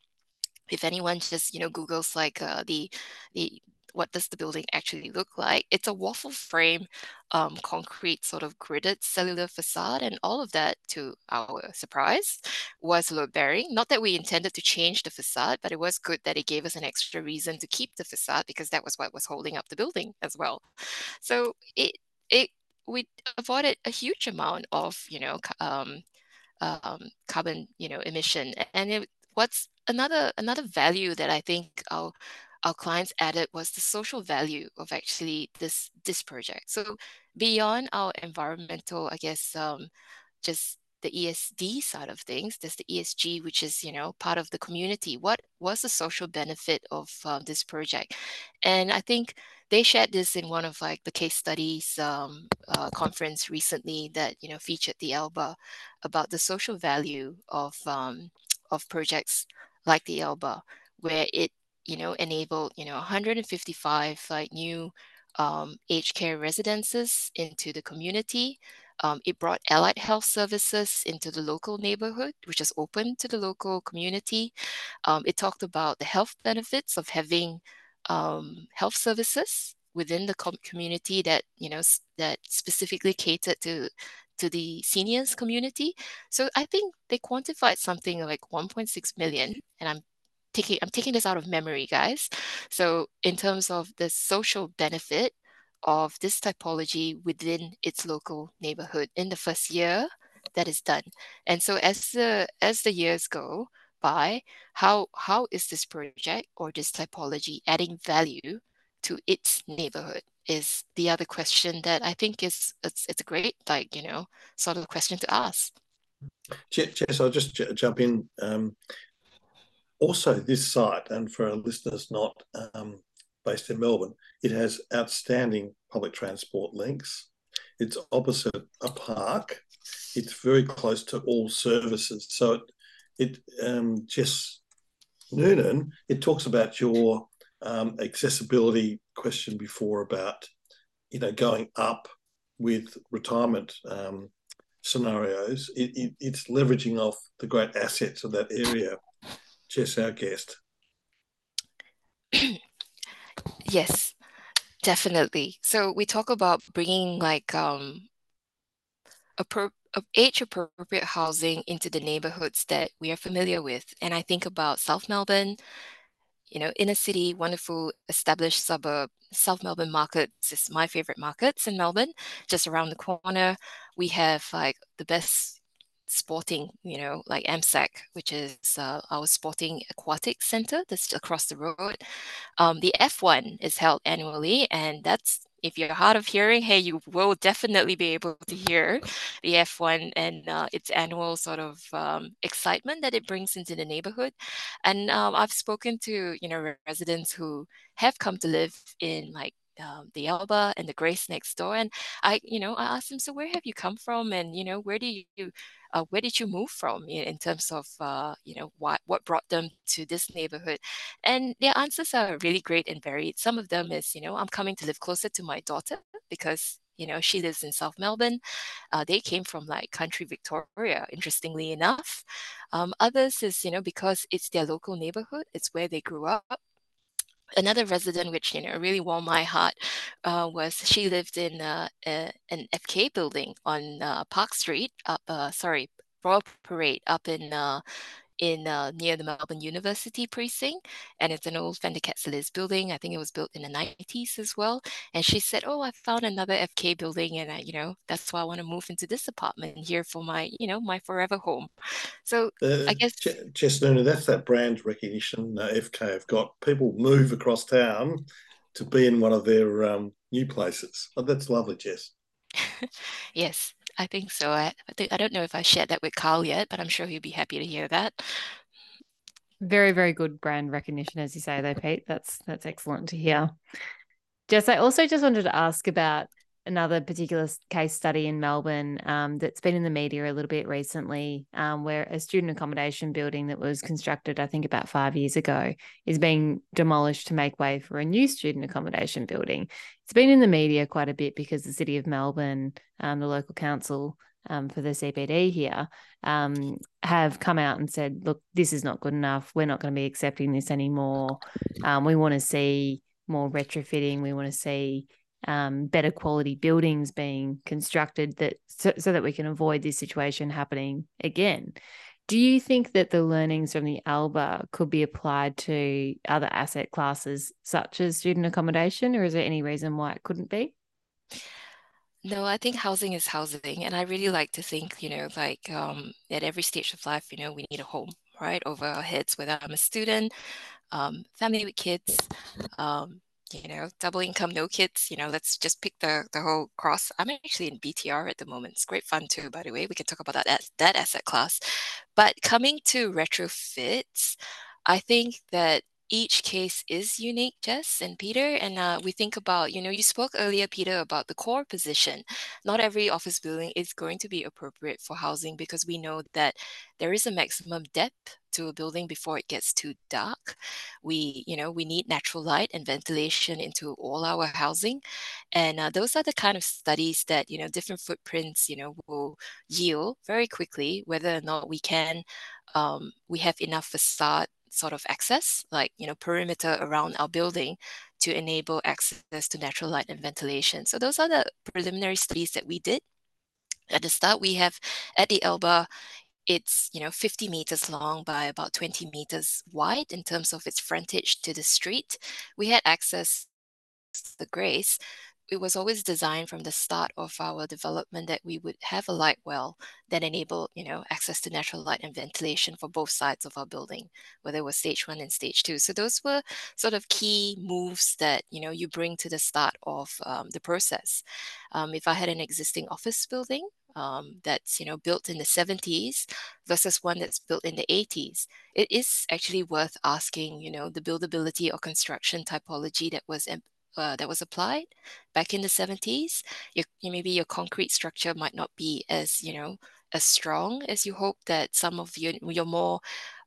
if anyone just you know googles like uh, the the what does the building actually look like? It's a waffle frame, um, concrete sort of gridded cellular facade, and all of that, to our surprise, was load bearing. Not that we intended to change the facade, but it was good that it gave us an extra reason to keep the facade because that was what was holding up the building as well. So it it we avoided a huge amount of you know um, um, carbon you know emission, and it, what's another another value that I think our our clients added was the social value of actually this this project. So beyond our environmental, I guess, um, just the ESD side of things, there's the ESG, which is you know part of the community. What was the social benefit of uh, this project? And I think they shared this in one of like the case studies um, uh, conference recently that you know featured the Alba about the social value of um, of projects like the Alba, where it you know, enabled, you know, 155 like new um, aged care residences into the community. Um, it brought allied health services into the local neighborhood, which is open to the local community. Um, it talked about the health benefits of having um, health services within the com- community that you know that specifically catered to to the seniors community. So I think they quantified something like 1.6 million, and I'm taking I'm taking this out of memory, guys. So in terms of the social benefit of this typology within its local neighborhood in the first year that is done. And so as the as the years go by, how how is this project or this typology adding value to its neighborhood is the other question that I think is it's, it's a great like you know sort of question to ask. Jess, I'll just j- jump in. Um, also, this site, and for our listeners not um, based in Melbourne, it has outstanding public transport links. It's opposite a park. It's very close to all services. So it, it um, Jess Noonan, it talks about your um, accessibility question before about, you know, going up with retirement um, scenarios. It, it, it's leveraging off the great assets of that area Jess, our guest. yes, definitely. So we talk about bringing like um, age appropriate housing into the neighborhoods that we are familiar with. And I think about South Melbourne, you know, inner city, wonderful established suburb. South Melbourne markets is my favorite markets in Melbourne. Just around the corner, we have like the best sporting, you know, like MSAC, which is uh, our sporting aquatic center that's across the road. Um, the F1 is held annually, and that's if you're hard of hearing, hey, you will definitely be able to hear the F1 and uh, its annual sort of um, excitement that it brings into the neighborhood. And um, I've spoken to you know residents who have come to live in like um, the Alba and the Grace next door. And I, you know, I asked them, so where have you come from? And, you know, where do you, uh, where did you move from in, in terms of, uh, you know, what, what brought them to this neighborhood? And their answers are really great and varied. Some of them is, you know, I'm coming to live closer to my daughter because you know she lives in south melbourne uh, they came from like country victoria interestingly enough um, others is you know because it's their local neighborhood it's where they grew up another resident which you know really warmed my heart uh, was she lived in uh, a, an fk building on uh, park street up uh, sorry royal parade up in uh, in uh, near the Melbourne University precinct, and it's an old Fender Katsalidis building. I think it was built in the 90s as well. And she said, "Oh, I found another FK building, and I, you know, that's why I want to move into this apartment here for my, you know, my forever home." So uh, I guess Jess Noonan, that's that brand recognition uh, FK have got. People move across town to be in one of their um, new places. Oh, that's lovely, Jess. yes, I think so. I, I think I don't know if I shared that with Karl yet, but I'm sure he'll be happy to hear that. Very, very good brand recognition, as you say, though, Pete. That's that's excellent to hear. Jess, I also just wanted to ask about another particular case study in Melbourne um, that's been in the media a little bit recently, um, where a student accommodation building that was constructed, I think, about five years ago, is being demolished to make way for a new student accommodation building. It's been in the media quite a bit because the City of Melbourne, um, the local council, um, for the CBD here um, have come out and said, look, this is not good enough. We're not going to be accepting this anymore. Um, we want to see more retrofitting. We want to see um, better quality buildings being constructed that so, so that we can avoid this situation happening again. Do you think that the learnings from the ALBA could be applied to other asset classes such as student accommodation, or is there any reason why it couldn't be? No, I think housing is housing. And I really like to think, you know, like um, at every stage of life, you know, we need a home, right? Over our heads, whether I'm a student, um, family with kids, um, you know, double income, no kids, you know, let's just pick the, the whole cross. I'm actually in BTR at the moment. It's great fun too, by the way. We can talk about that, that asset class. But coming to retrofits, I think that each case is unique, Jess and Peter. And uh, we think about, you know, you spoke earlier, Peter, about the core position. Not every office building is going to be appropriate for housing because we know that there is a maximum depth to a building before it gets too dark. We, you know, we need natural light and ventilation into all our housing. And uh, those are the kind of studies that, you know, different footprints, you know, will yield very quickly whether or not we can, um, we have enough facade sort of access, like you know perimeter around our building to enable access to natural light and ventilation. So those are the preliminary studies that we did. At the start, we have at the Alba, it's you know 50 meters long by about 20 meters wide in terms of its frontage to the street. We had access the Grace it was always designed from the start of our development that we would have a light well that enabled you know access to natural light and ventilation for both sides of our building whether it was stage one and stage two. So those were sort of key moves that you know you bring to the start of um, the process. Um, if i had an existing office building um, that's you know built in the 70s versus one that's built in the 80s it is actually worth asking you know the buildability or construction typology that was uh, that was applied back in the 70s your, maybe your concrete structure might not be as you know as strong as you hope that some of your, your more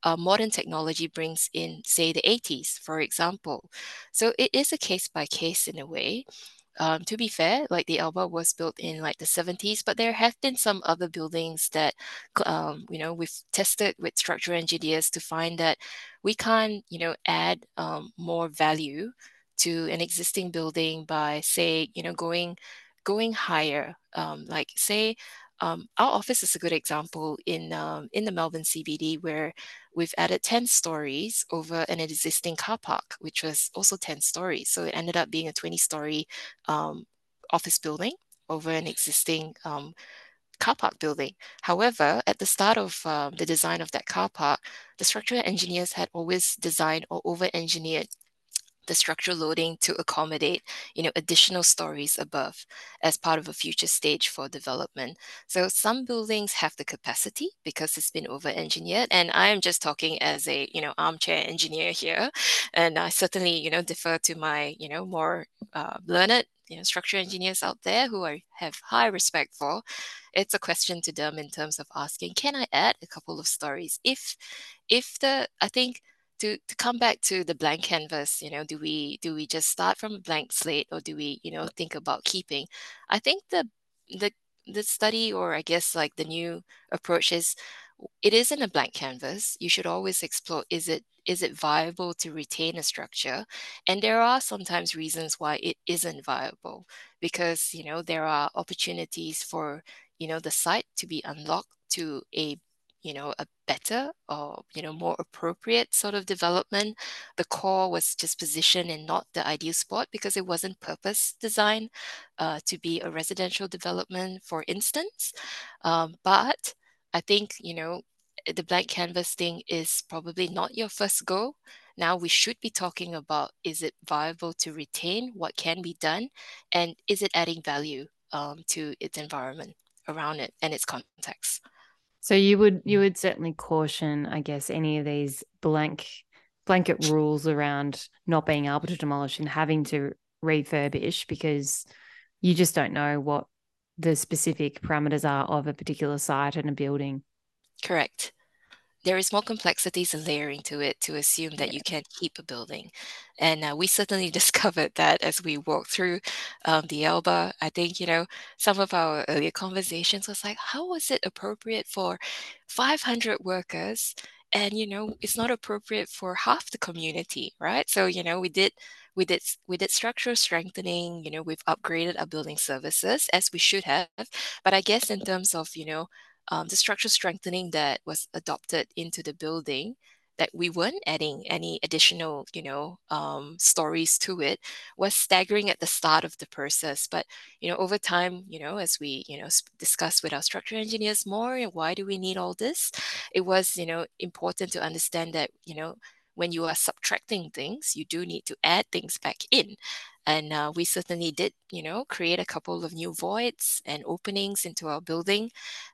uh, modern technology brings in say the 80s for example. So it is a case by case in a way. Um, to be fair, like the Alba was built in like the 70s, but there have been some other buildings that, um, you know, we've tested with structural engineers to find that we can't, you know, add um, more value to an existing building by say you know going going higher um, like say um, our office is a good example in um, in the Melbourne CBD where we've added 10 stories over an existing car park, which was also 10 stories. So it ended up being a 20 story um, office building over an existing um, car park building. However, at the start of um, the design of that car park, the structural engineers had always designed or over-engineered the structural loading to accommodate you know additional stories above as part of a future stage for development. So some buildings have the capacity because it's been over engineered and i am just talking as a you know armchair engineer here. And i certainly you know defer to my you know more uh, learned you know structural engineers out there who I have high respect for, it's a question to them in terms of asking, can I add a couple of stories? If if the I think to, to come back to the blank canvas, you know, do we do we just start from a blank slate or do we, you know, think about keeping? I think the the the study or I guess like the new approach is it isn't a blank canvas. You should always explore is it is it viable to retain a structure? And there are sometimes reasons why it isn't viable because you know there are opportunities for you know the site to be unlocked to a you know a better or you know more appropriate sort of development. The core was just positioned in not the ideal spot because it wasn't purpose designed uh, to be a residential development for instance. Um, but i think you know the blank canvas thing is probably not your first go. Now we should be talking about is it viable to retain? What can be done? And is it adding value um, to its environment around it and its context so you would you mm. would certainly caution, I guess, any of these blank blanket rules around not being able to demolish and having to refurbish because you just don't know what the specific parameters are of a particular site and a building. Correct there is more complexities and layering to it to assume that you can keep a building. And uh, we certainly discovered that as we walked through um, the Alba. I think, you know, some of our earlier conversations was like, how was it appropriate for 500 workers? And, you know, it's not appropriate for half the community, right? So, you know, we did we did we did structural strengthening you know we've upgraded our building services as we should have but i guess in terms of you know um, the structural strengthening that was adopted into the building that we weren't adding any additional you know um, stories to it was staggering at the start of the process. But you know over time you know as we you know discuss with our structural engineers more and why do we need all this it was you know important to understand that you know when you are subtracting things you do need to add things back in and uh, we certainly did, you know, create a couple of new voids and openings into our building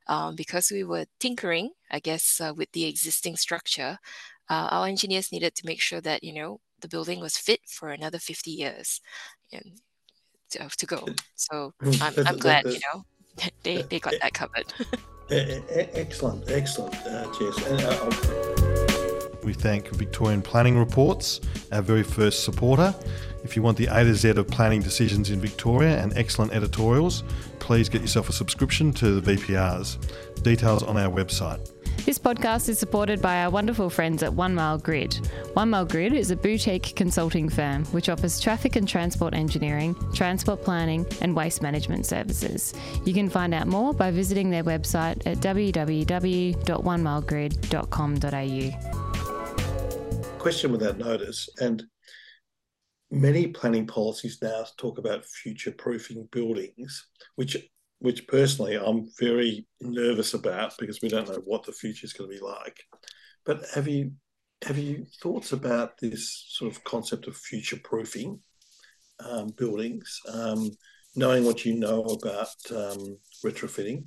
um, because we were tinkering, I guess, uh, with the existing structure. Uh, our engineers needed to make sure that, you know, the building was fit for another 50 years and to, to go. So I'm, I'm glad, you know, they, they got that covered. excellent, excellent, uh, Jess. And, uh, we thank Victorian Planning Reports, our very first supporter. If you want the A to Z of planning decisions in Victoria and excellent editorials, please get yourself a subscription to the VPRs. Details on our website. This podcast is supported by our wonderful friends at One Mile Grid. One Mile Grid is a boutique consulting firm which offers traffic and transport engineering, transport planning, and waste management services. You can find out more by visiting their website at www.onemilegrid.com.au question without notice. And many planning policies now talk about future proofing buildings, which which personally I'm very nervous about because we don't know what the future is going to be like. But have you have you thoughts about this sort of concept of future proofing um, buildings, um, knowing what you know about um, retrofitting?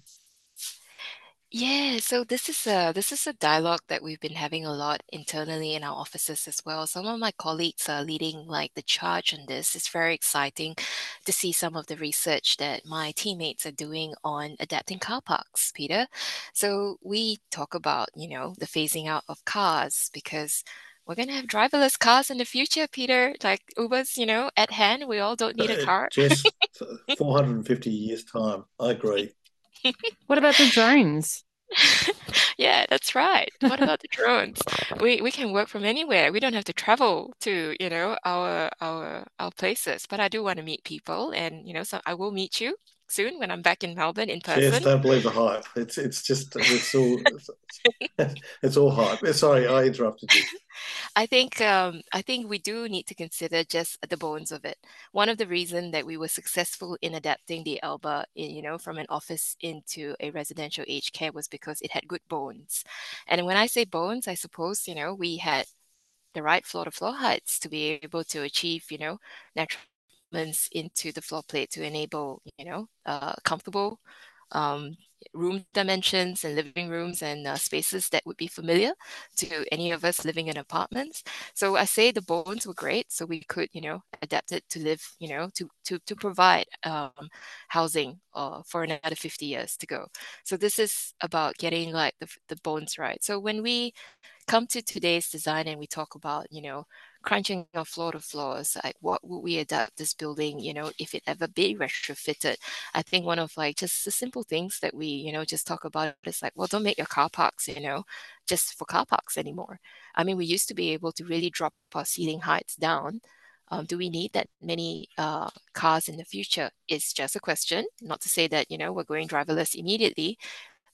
Yeah, so this is a this is a dialogue that we've been having a lot internally in our offices as well. Some of my colleagues are leading like the charge on this. It's very exciting to see some of the research that my teammates are doing on adapting car parks, Peter. So we talk about, you know, the phasing out of cars because we're gonna have driverless cars in the future, Peter. Like Uber's, you know, at hand. We all don't need a car. Just 450 years time. I agree what about the drones? yeah, that's right. What about the drones? We we can work from anywhere. We don't have to travel to, you know, our our our places. But I do want to meet people and, you know, so I will meet you soon when I'm back in Melbourne in person. Yes, don't believe the hype. It's it's just it's all it's, it's all hype. Sorry, I interrupted you. I think um, I think we do need to consider just the bones of it. One of the reasons that we were successful in adapting the Alba, in, you know, from an office into a residential aged care was because it had good bones. And when I say bones, I suppose you know we had the right floor to floor heights to be able to achieve you know natural into the floor plate to enable you know uh, comfortable um, room dimensions and living rooms and uh, spaces that would be familiar to any of us living in apartments. So I say the bones were great, so we could, you know, adapt it to live, you know, to to to provide um, housing uh, for another 50 years to go. So this is about getting like the, the bones right. So when we come to today's design and we talk about, you know, crunching on floor to floors like what would we adapt this building you know if it ever be retrofitted i think one of like just the simple things that we you know just talk about is like well don't make your car parks you know just for car parks anymore i mean we used to be able to really drop our ceiling heights down um, do we need that many uh, cars in the future? It's just a question. Not to say that you know we're going driverless immediately,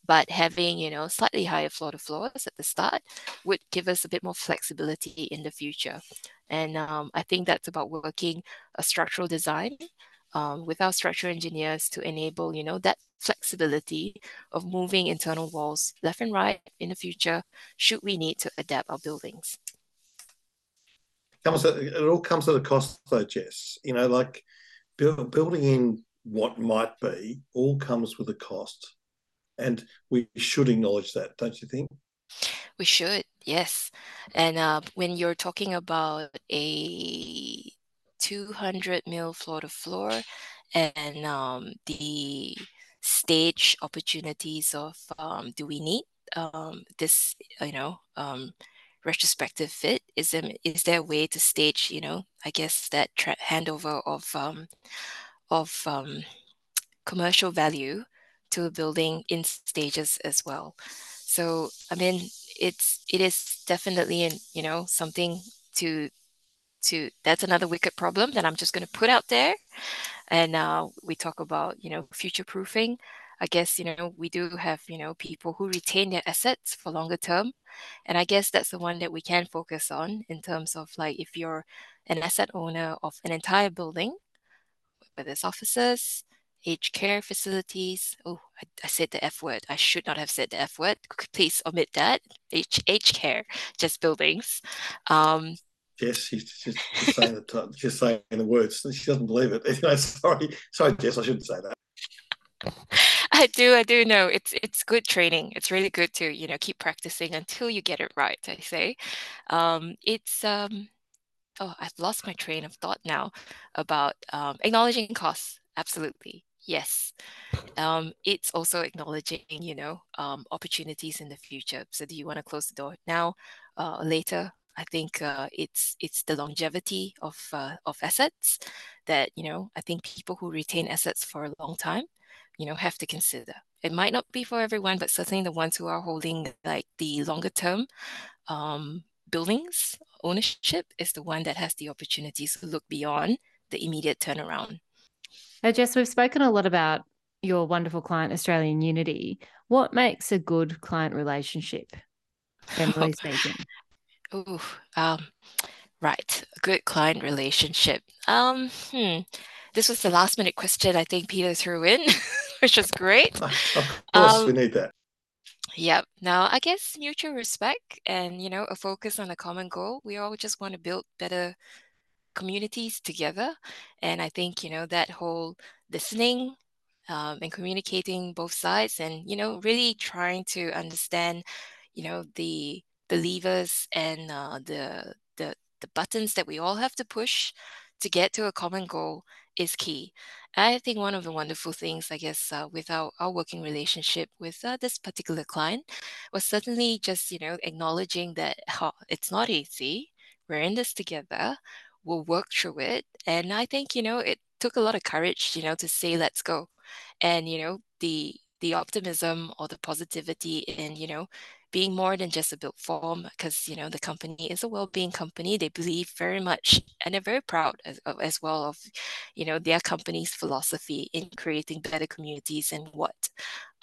but having you know slightly higher floor to floors at the start would give us a bit more flexibility in the future. And um, i think that's about working a structural design um, with our structural engineers to enable you know that flexibility of moving internal walls left and right in the future should we need to adapt our buildings. Comes it all comes at a cost though jess. You know like building in what might be all comes with a cost and we should acknowledge that, don't you think? We should, yes. And uh, when you're talking about a 200 mil floor to floor and um, the stage opportunities of um, do we need um, this, you know, um, retrospective fit? Is there, is there a way to stage, you know, I guess that tra- handover of um, of um, commercial value to a building in stages as well. So I mean, it's it is definitely in you know something to to that's another wicked problem that I'm just going to put out there. And uh, we talk about you know future proofing. I guess you know we do have you know people who retain their assets for longer term, and I guess that's the one that we can focus on in terms of like if you're an asset owner of an entire building, whether it's offices, aged care facilities. Oh, I, I, said the F word. I should not have said the F word. Please omit that. Age, aged care, just buildings. Um, Jess, she's just, just saying the just saying the words. She doesn't believe it. sorry, sorry, Jess. I shouldn't say that. I do, I do know it's it's good training. It's really good to you know keep practicing until you get it right. I say, um, it's um, oh I've lost my train of thought now about um, acknowledging costs. Absolutely, yes. Um, it's also acknowledging you know um, opportunities in the future. So do you want to close the door now uh, later? I think uh, it's it's the longevity of uh, of assets that you know i think people who retain assets for a long time you know have to consider. It might not be for everyone but certainly the ones who are holding like the longer term um, buildings ownership is the one that has the opportunities to look beyond the immediate turnaround now, Jess, we've spoken a lot about your wonderful client, Australian Unity. What makes a good client relationship, generally speaking? Oh, um, right. A good client relationship. Um, hmm. This was the last minute question I think Peter threw in, which was great. Of course, um, we need that. Yep. Now, I guess mutual respect and, you know, a focus on a common goal. We all just want to build better communities together. And I think, you know, that whole listening um, and communicating both sides and, you know, really trying to understand, you know, the the levers and uh, the the the buttons that we all have to push to get to a common goal is key. I think one of the wonderful things, I guess, uh, with our, our working relationship with uh, this particular client was certainly just, you know, acknowledging that oh, it's not easy. We're in this together will work through it. And I think, you know, it took a lot of courage, you know, to say, let's go. And, you know, the, the optimism or the positivity in, you know, being more than just a built form because you know the company is a well-being company they believe very much and they're very proud as, as well of you know their company's philosophy in creating better communities and what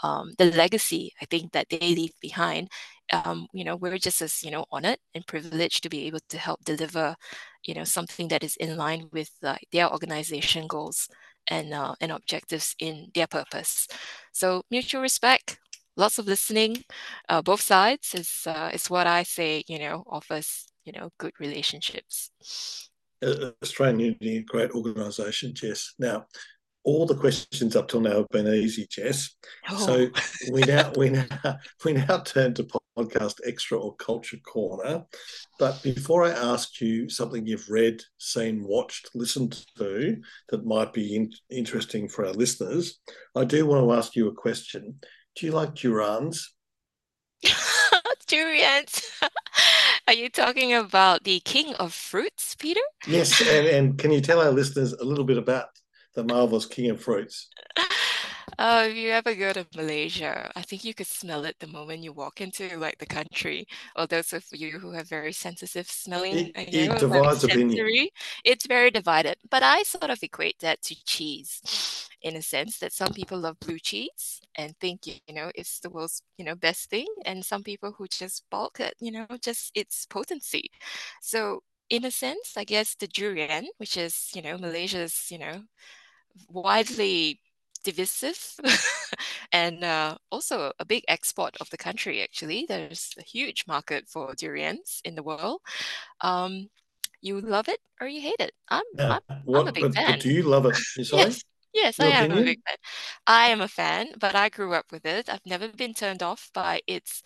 um, the legacy i think that they leave behind um, you know we're just as you know honored and privileged to be able to help deliver you know something that is in line with uh, their organization goals and uh, and objectives in their purpose so mutual respect lots of listening, uh, both sides is uh, is what I say. You know, offers you know good relationships. Australian Unity, great organisation, Jess. Now, all the questions up till now have been easy, Jess. Oh. So we now we now we now turn to podcast extra or culture corner. But before I ask you something you've read, seen, watched, listened to that might be in, interesting for our listeners, I do want to ask you a question. Do you like durians? durians. Are you talking about the king of fruits, Peter? Yes, and, and can you tell our listeners a little bit about the marvelous king of fruits? Uh, if you ever go to Malaysia, I think you could smell it the moment you walk into like the country. Or those of you who have very sensitive smelling, it, you know, it divides opinion. It's very divided. But I sort of equate that to cheese, in a sense that some people love blue cheese and think you know it's the world's you know best thing, and some people who just balk at you know just its potency. So in a sense, I guess the durian, which is you know Malaysia's you know widely divisive and uh, also a big export of the country actually. There's a huge market for durians in the world. Um, you love it or you hate it? I'm, I'm, what, I'm a big but, fan. but do you love it? Yes. Yes Your i opinion? am a big fan. I am a fan but i grew up with it. I've never been turned off by its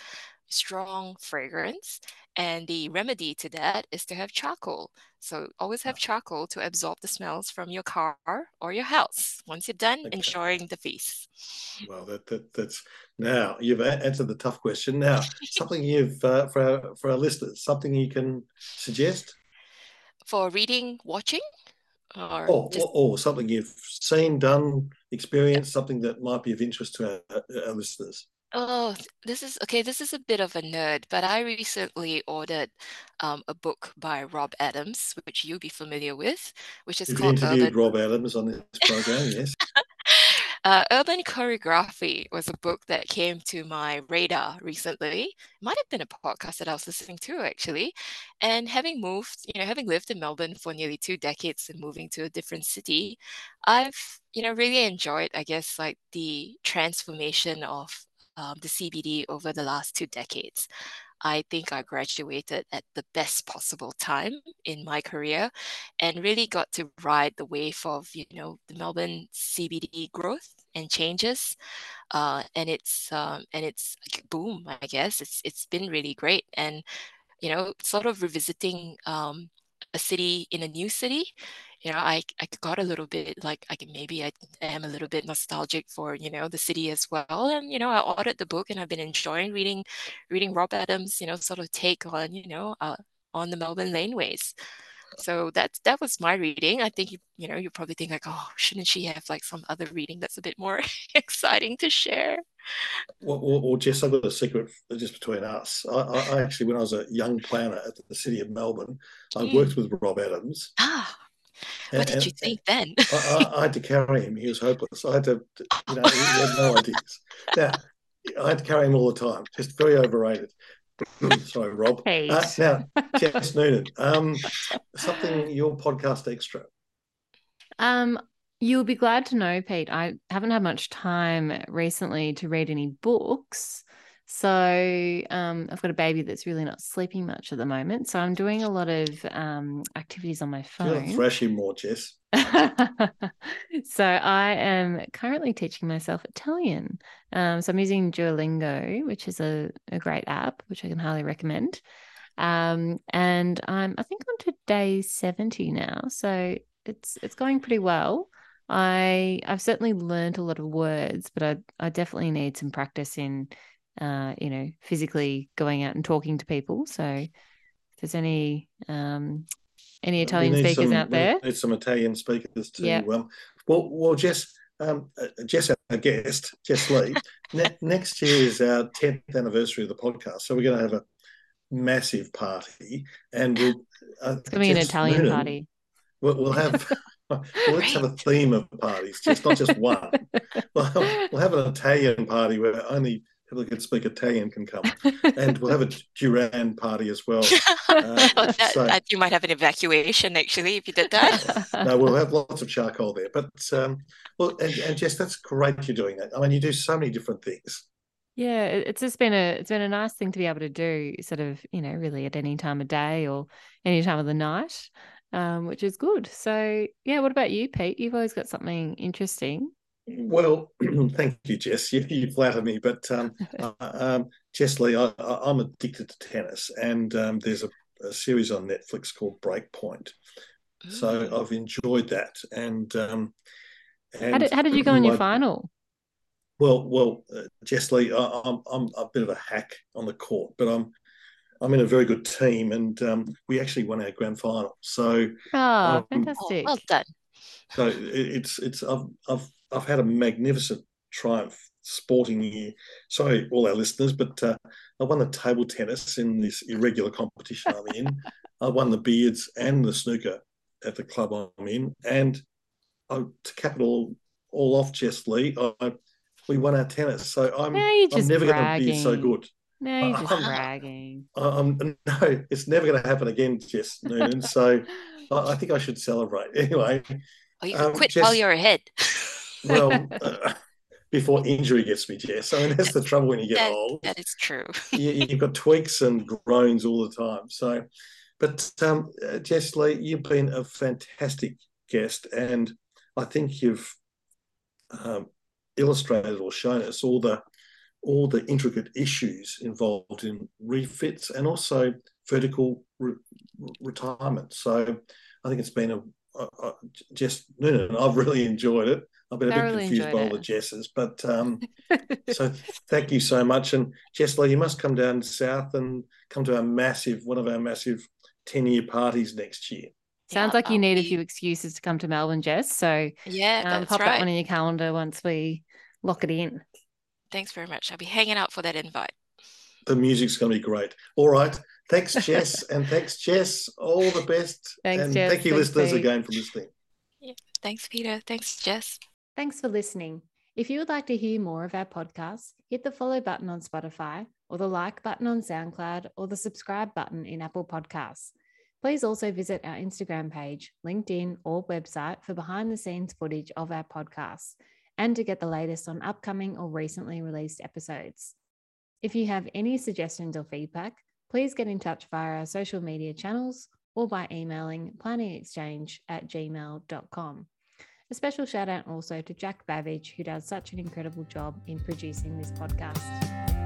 strong fragrance and the remedy to that is to have charcoal. So always have charcoal to absorb the smells from your car or your house. Once you're done, okay. enjoying the feast. Well, that, that that's now you've answered the tough question. Now, something you've uh, for our, for our listeners, something you can suggest for reading, watching, or, or, just... or, or something you've seen, done, experienced, something that might be of interest to our, our listeners. Oh, this is okay. This is a bit of a nerd, but I recently ordered um, a book by Rob Adams, which you'll be familiar with, which is You've called interviewed Urban. Rob Adams on this program, yes. Uh, Urban Choreography was a book that came to my radar recently. It might have been a podcast that I was listening to actually. And having moved, you know, having lived in Melbourne for nearly two decades and moving to a different city, I've, you know, really enjoyed, I guess, like the transformation of um, the CBD over the last two decades. I think I graduated at the best possible time in my career and really got to ride the wave of, you know, the Melbourne CBD growth and changes. Uh, and it's um, and it's boom, I guess. It's it's been really great. And, you know, sort of revisiting um, a city in a new city you know, I, I got a little bit like I can maybe I am a little bit nostalgic for you know the city as well, and you know I ordered the book and I've been enjoying reading reading Rob Adams you know sort of take on you know uh, on the Melbourne laneways. So that's that was my reading. I think you you know you probably think like oh shouldn't she have like some other reading that's a bit more exciting to share. Well, well, well, Jess, I've got a secret just between us. I, I, actually, when I was a young planner at the city of Melbourne, I mm. worked with Rob Adams. Ah. What did you think then? I, I, had to carry him. He was hopeless. I had to, you know, he had no ideas. Now, I had to carry him all the time. Just very overrated. Sorry, Rob. Hey. Uh, now, Jess Noonan, um, something your podcast extra. Um, you'll be glad to know, Pete. I haven't had much time recently to read any books. So um, I've got a baby that's really not sleeping much at the moment. So I'm doing a lot of um, activities on my phone. You're thrashing more, Jess. so I am currently teaching myself Italian. Um, so I'm using Duolingo, which is a, a great app, which I can highly recommend. Um, and I'm I think on to day 70 now. So it's it's going pretty well. I I've certainly learned a lot of words, but I I definitely need some practice in uh, you know, physically going out and talking to people. So if there's any um, any Italian speakers some, out there, need some Italian speakers to. Yeah. Um, well, well, Jess, um, uh, Jess, our guest, Jess Lee, ne- next year is our 10th anniversary of the podcast. So we're going to have a massive party. And we'll, uh, it's going to be an Italian Noonan, party. We'll, we'll have. well, let's have a theme of parties, just not just one. We'll, we'll have an Italian party where only people who can speak Italian can come, and we'll have a durian party as well. Uh, that, so, that, you might have an evacuation actually if you did that. no, we'll have lots of charcoal there. But um, well, and, and Jess, that's great you're doing that. I mean, you do so many different things. Yeah, it's just been a it's been a nice thing to be able to do, sort of, you know, really at any time of day or any time of the night, um, which is good. So, yeah, what about you, Pete? You've always got something interesting. Well, thank you, Jess. You, you flatter me, but um, uh, um, Jess Lee, I, am addicted to tennis, and um, there's a, a, series on Netflix called Breakpoint. So. I've enjoyed that, and, um, and how did how did you go in your final? Well, well, uh, Jess Lee, I, am I'm a bit of a hack on the court, but I'm I'm in a very good team, and um, we actually won our grand final. So, oh, um, fantastic! well done. So it's it's I've I've I've had a magnificent triumph sporting year. Sorry, all our listeners, but uh, I won the table tennis in this irregular competition I'm in. I won the beards and the snooker at the club I'm in, and I, to cap it all, all off, Jess Lee, I, we won our tennis. So I'm, I'm never going to be so good. No, you're just I'm, bragging. I'm, no, it's never going to happen again, Jess Noonan. so I, I, think I should celebrate anyway. Oh, you um, quit Jess, while you're ahead. Well, uh, before injury gets me, Jess. I mean, that's the trouble when you get that, old. That is true. you, have got tweaks and groans all the time. So, but um, uh, Jess Lee, you've been a fantastic guest, and I think you've um, illustrated or shown us all the all the intricate issues involved in refits and also vertical re- retirement. So, I think it's been a uh, uh, Jess Noonan. I've really enjoyed it. I've been a bit confused by all the Jesses, but um, so thank you so much. And Jess you must come down south and come to our massive, one of our massive 10 year parties next year. Sounds yeah, like you need be... a few excuses to come to Melbourne, Jess. So yeah, um, pop right. that one in your calendar once we lock it in. Thanks very much. I'll be hanging out for that invite. The music's going to be great. All right. Thanks, Jess. and thanks, Jess. All the best. Thanks, and Jess. thank you, thanks, listeners, Pete. again for listening. Yeah. Thanks, Peter. Thanks, Jess. Thanks for listening. If you would like to hear more of our podcasts, hit the follow button on Spotify or the like button on SoundCloud or the subscribe button in Apple Podcasts. Please also visit our Instagram page, LinkedIn, or website for behind the scenes footage of our podcasts and to get the latest on upcoming or recently released episodes. If you have any suggestions or feedback, please get in touch via our social media channels or by emailing planningexchange at gmail.com. A special shout out also to Jack Babbage, who does such an incredible job in producing this podcast.